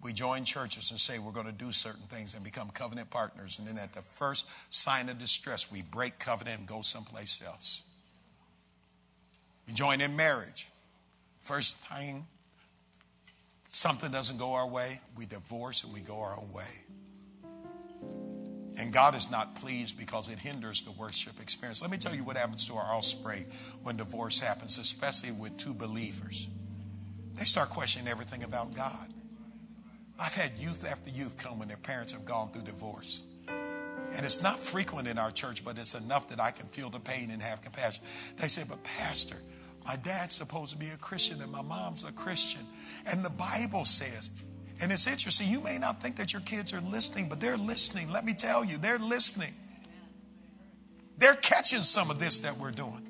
We join churches and say we're going to do certain things and become covenant partners. And then at the first sign of distress, we break covenant and go someplace else. We join in marriage. First thing, something doesn't go our way, we divorce and we go our own way. And God is not pleased because it hinders the worship experience. Let me tell you what happens to our offspring when divorce happens, especially with two believers. They start questioning everything about God. I've had youth after youth come when their parents have gone through divorce. And it's not frequent in our church, but it's enough that I can feel the pain and have compassion. They say, But, Pastor, my dad's supposed to be a Christian and my mom's a Christian. And the Bible says, and it's interesting, you may not think that your kids are listening, but they're listening. Let me tell you, they're listening. They're catching some of this that we're doing.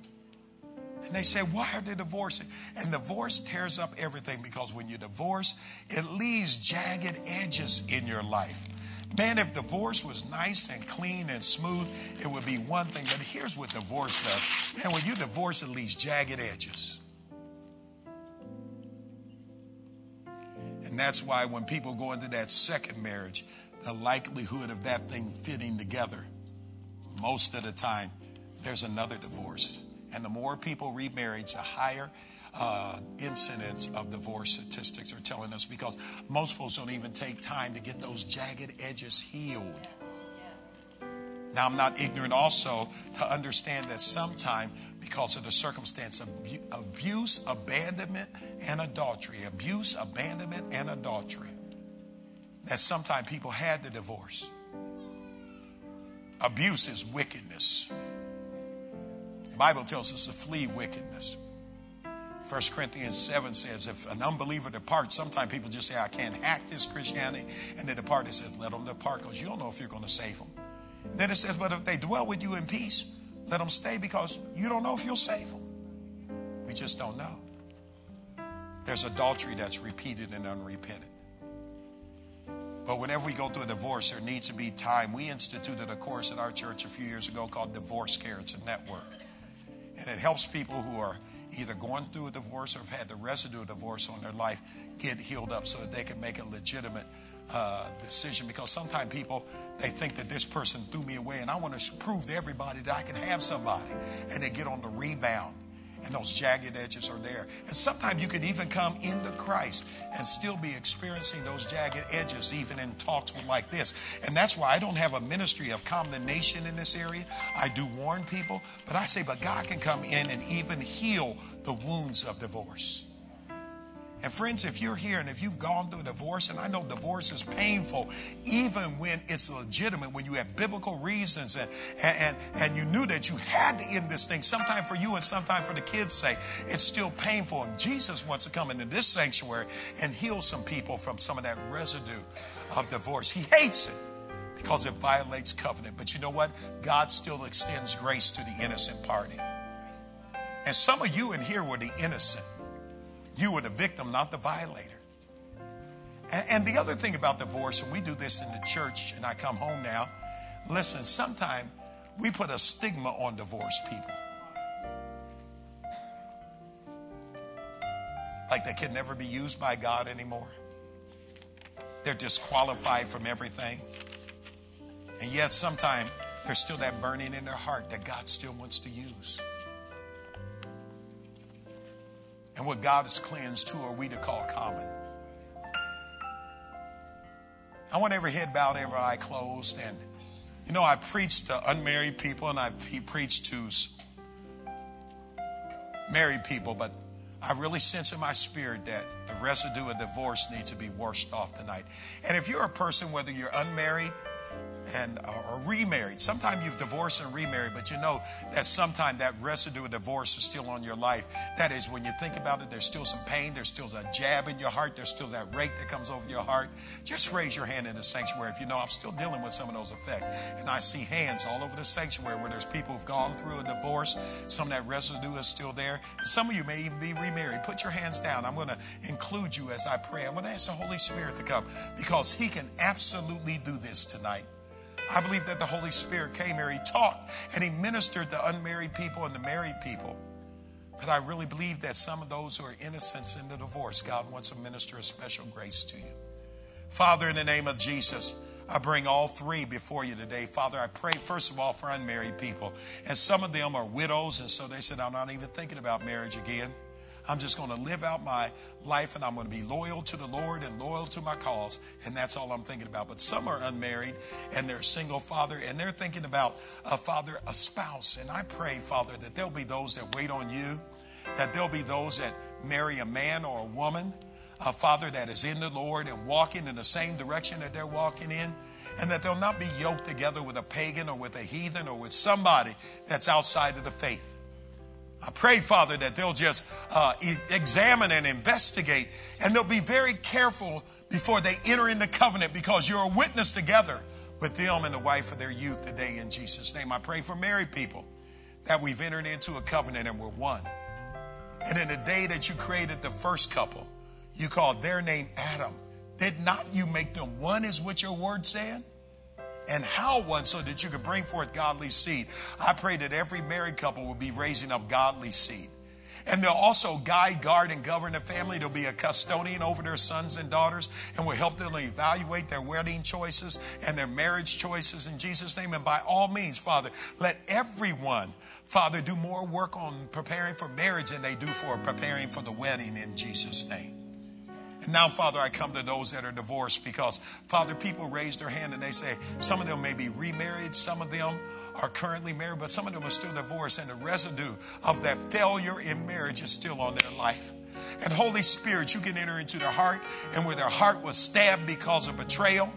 And they say, Why are they divorcing? And divorce tears up everything because when you divorce, it leaves jagged edges in your life. Man, if divorce was nice and clean and smooth, it would be one thing. But here's what divorce does. Man, when you divorce, it leaves jagged edges. And that's why when people go into that second marriage, the likelihood of that thing fitting together, most of the time, there's another divorce. And the more people remarry, the higher uh, incidents of divorce statistics are telling us because most folks don't even take time to get those jagged edges healed. Now, I'm not ignorant also to understand that sometimes, because of the circumstance of abuse, abandonment, and adultery, abuse, abandonment, and adultery, that sometimes people had the divorce. Abuse is wickedness. Bible tells us to flee wickedness. 1 Corinthians 7 says, if an unbeliever departs, sometimes people just say, I can't hack this Christianity. And they depart. It says, let them depart because you don't know if you're going to save them. And then it says, but if they dwell with you in peace, let them stay because you don't know if you'll save them. We just don't know. There's adultery that's repeated and unrepented. But whenever we go through a divorce, there needs to be time. We instituted a course at our church a few years ago called Divorce Care. It's a network. And it helps people who are either going through a divorce or have had the residue of divorce on their life get healed up so that they can make a legitimate uh, decision. Because sometimes people they think that this person threw me away and i want to prove to everybody that i can have somebody. And they get on the rebound and those jagged edges are there. And sometimes you can even come into Christ and still be experiencing those jagged edges, even in talks like this. And that's why I don't have a ministry of condemnation in this area. I do warn people, but I say, but God can come in and even heal the wounds of divorce. And friends, if you're here and if you've gone through divorce, and I know divorce is painful, even when it's legitimate, when you have biblical reasons and, and, and you knew that you had to end this thing, sometime for you and sometime for the kids' sake, it's still painful. And Jesus wants to come into this sanctuary and heal some people from some of that residue of divorce. He hates it because it violates covenant. But you know what? God still extends grace to the innocent party. And some of you in here were the innocent. You were the victim, not the violator. And, the other thing about divorce, and we do this in the church, and I come home now, listen, sometimes we put a stigma on divorced people. Like they can never be used by God anymore. They're disqualified from everything. And yet, sometimes there's still that burning in their heart that God still wants to use. And what God has cleansed, who are we to call common? I want every head bowed, every eye closed. And, you know, I preached to unmarried people and I he preached to married people, but I really sense in my spirit that the residue of divorce needs to be washed off tonight. And if you're a person, whether you're unmarried and uh, or remarried. Sometimes you've divorced and remarried, but you know that sometimes that residue of divorce is still on your life. That is, when you think about it, there's still some pain, there's still a jab in your heart, there's still that rake that comes over your heart. Just raise your hand in the sanctuary if you know I'm still dealing with some of those effects. And I see hands all over the sanctuary where there's people who've gone through a divorce. Some of that residue is still there. Some of you may even be remarried. Put your hands down. I'm going to include you as I pray. I'm going to ask the Holy Spirit to come because He can absolutely do this tonight. I believe that the Holy Spirit came here, He taught, and He ministered to unmarried people and the married people. But I really believe that some of those who are innocents in the divorce, God wants to minister a special grace to you. Father, in the name of Jesus, I bring all three before you today. Father, I pray first of all for unmarried people. And some of them are widows, and so they said, I'm not even thinking about marriage again. I'm just going to live out my life and I'm going to be loyal to the Lord and loyal to my cause. And that's all I'm thinking about. But some are unmarried and they're single father and they're thinking about a father, a spouse. And I pray, Father, that there'll be those that wait on you, that there'll be those that marry a man or a woman, a father that is in the Lord and walking in the same direction that they're walking in and that they'll not be yoked together with a pagan or with a heathen or with somebody that's outside of the faith. I pray, Father, that they'll just uh, examine and investigate, and they'll be very careful before they enter into covenant because you're a witness together with them and the wife of their youth today in Jesus' name. I pray for married people that we've entered into a covenant and we're one. And in the day that you created the first couple, you called their name Adam. Did not you make them one, is what your word said? And how one so that you can bring forth godly seed. I pray that every married couple will be raising up godly seed. And they'll also guide, guard, and govern the family. There'll be a custodian over their sons and daughters and will help them evaluate their wedding choices and their marriage choices in Jesus' name. And by all means, Father, let everyone, Father, do more work on preparing for marriage than they do for preparing for the wedding in Jesus' name. And now, Father, I come to those that are divorced because, Father, people raise their hand and they say some of them may be remarried, some of them are currently married, but some of them are still divorced, and the residue of that failure in marriage is still on their life. And Holy Spirit, you can enter into their heart, and where their heart was stabbed because of betrayal,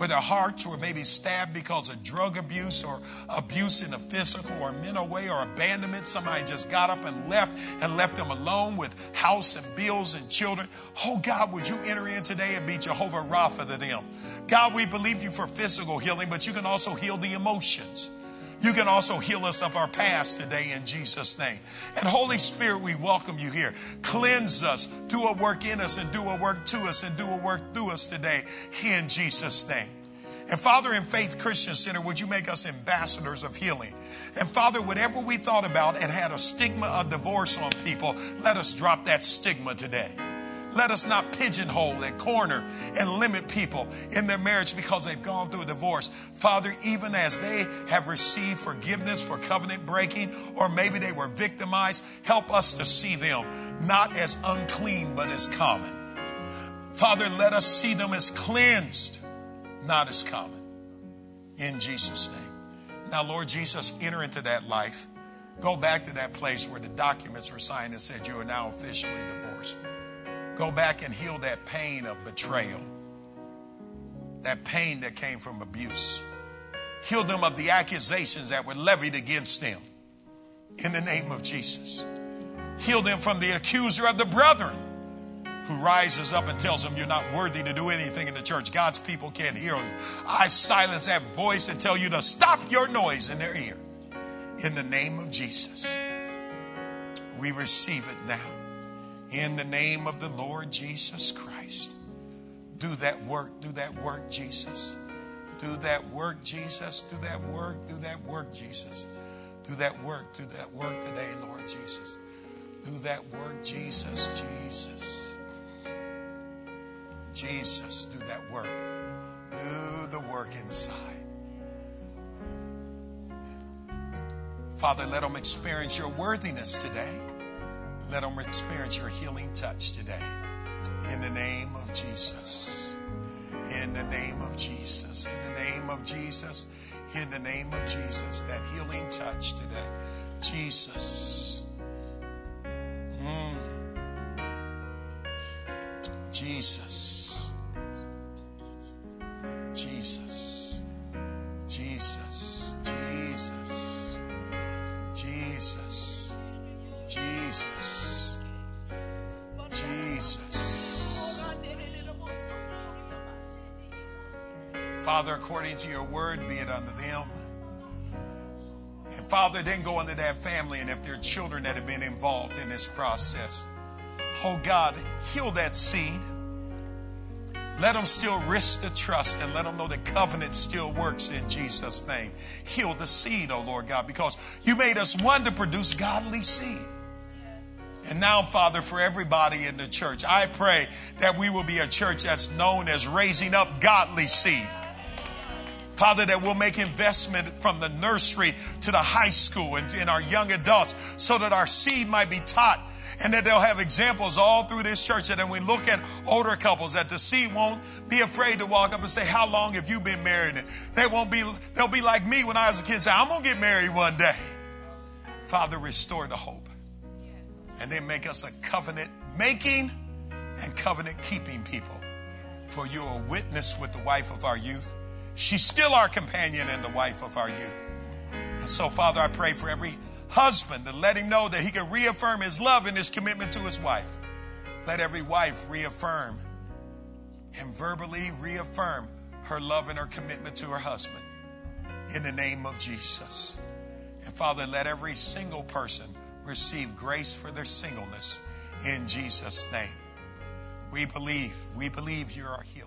where their hearts were maybe stabbed because of drug abuse or abuse in a physical or mental way or abandonment. Somebody just got up and left and left them alone with house and bills and children. Oh God, would you enter in today and be Jehovah Rapha to them? God, we believe you for physical healing, but you can also heal the emotions. You can also heal us of our past today in Jesus' name. And Holy Spirit, we welcome you here. Cleanse us, do a work in us, and do a work to us, and do a work through us today in Jesus' name. And Father, in Faith Christian Center, would you make us ambassadors of healing? And Father, whatever we thought about and had a stigma of divorce on people, let us drop that stigma today. Let us not pigeonhole and corner and limit people in their marriage because they've gone through a divorce. Father, even as they have received forgiveness for covenant breaking, or maybe they were victimized, help us to see them not as unclean, but as common. Father, let us see them as cleansed, not as common. In Jesus' name. Now, Lord Jesus, enter into that life. Go back to that place where the documents were signed and said you are now officially divorced. Go back and heal that pain of betrayal, that pain that came from abuse. Heal them of the accusations that were levied against them in the name of Jesus. Heal them from the accuser of the brethren who rises up and tells them you're not worthy to do anything in the church. God's people can't hear you. I silence that voice and tell you to stop your noise in their ear. In the name of Jesus, we receive it now in the name of the Lord Jesus Christ. Do that work, do that work, Jesus. Do that work, Jesus. Do that work, do that work, Jesus. Do that work, do that work today, Lord Jesus. Do that work, Jesus, Jesus. Jesus, do that work. Do the work inside. Father, let them experience your worthiness today. Let them experience your healing touch today. In the name of Jesus. In the name of Jesus. In the name of Jesus. In the name of Jesus. That healing touch today. Jesus. Mm. Jesus. Jesus. Your word, be it unto them. And Father, then go unto that family and if there are children that have been involved in this process, oh God, heal that seed. Let them still risk the trust and let them know the covenant still works in Jesus' name. Heal the seed, oh Lord God, because you made us one to produce godly seed. And now, Father, for everybody in the church, I pray that we will be a church that's known as raising up godly seed. Father, that we'll make investment from the nursery to the high school and in our young adults so that our seed might be taught and that they'll have examples all through this church. And then we look at older couples that the seed won't be afraid to walk up and say, how long have you been married? They won't be, they'll be like me when I was a kid, say, I'm going to get married one day. Father, restore the hope. And then make us a covenant making and covenant keeping people. For you're a witness with the wife of our youth. She's still our companion and the wife of our youth. And so, Father, I pray for every husband to let him know that he can reaffirm his love and his commitment to his wife. Let every wife reaffirm and verbally reaffirm her love and her commitment to her husband in the name of Jesus. And Father, let every single person receive grace for their singleness in Jesus' name. We believe, we believe you're our healer.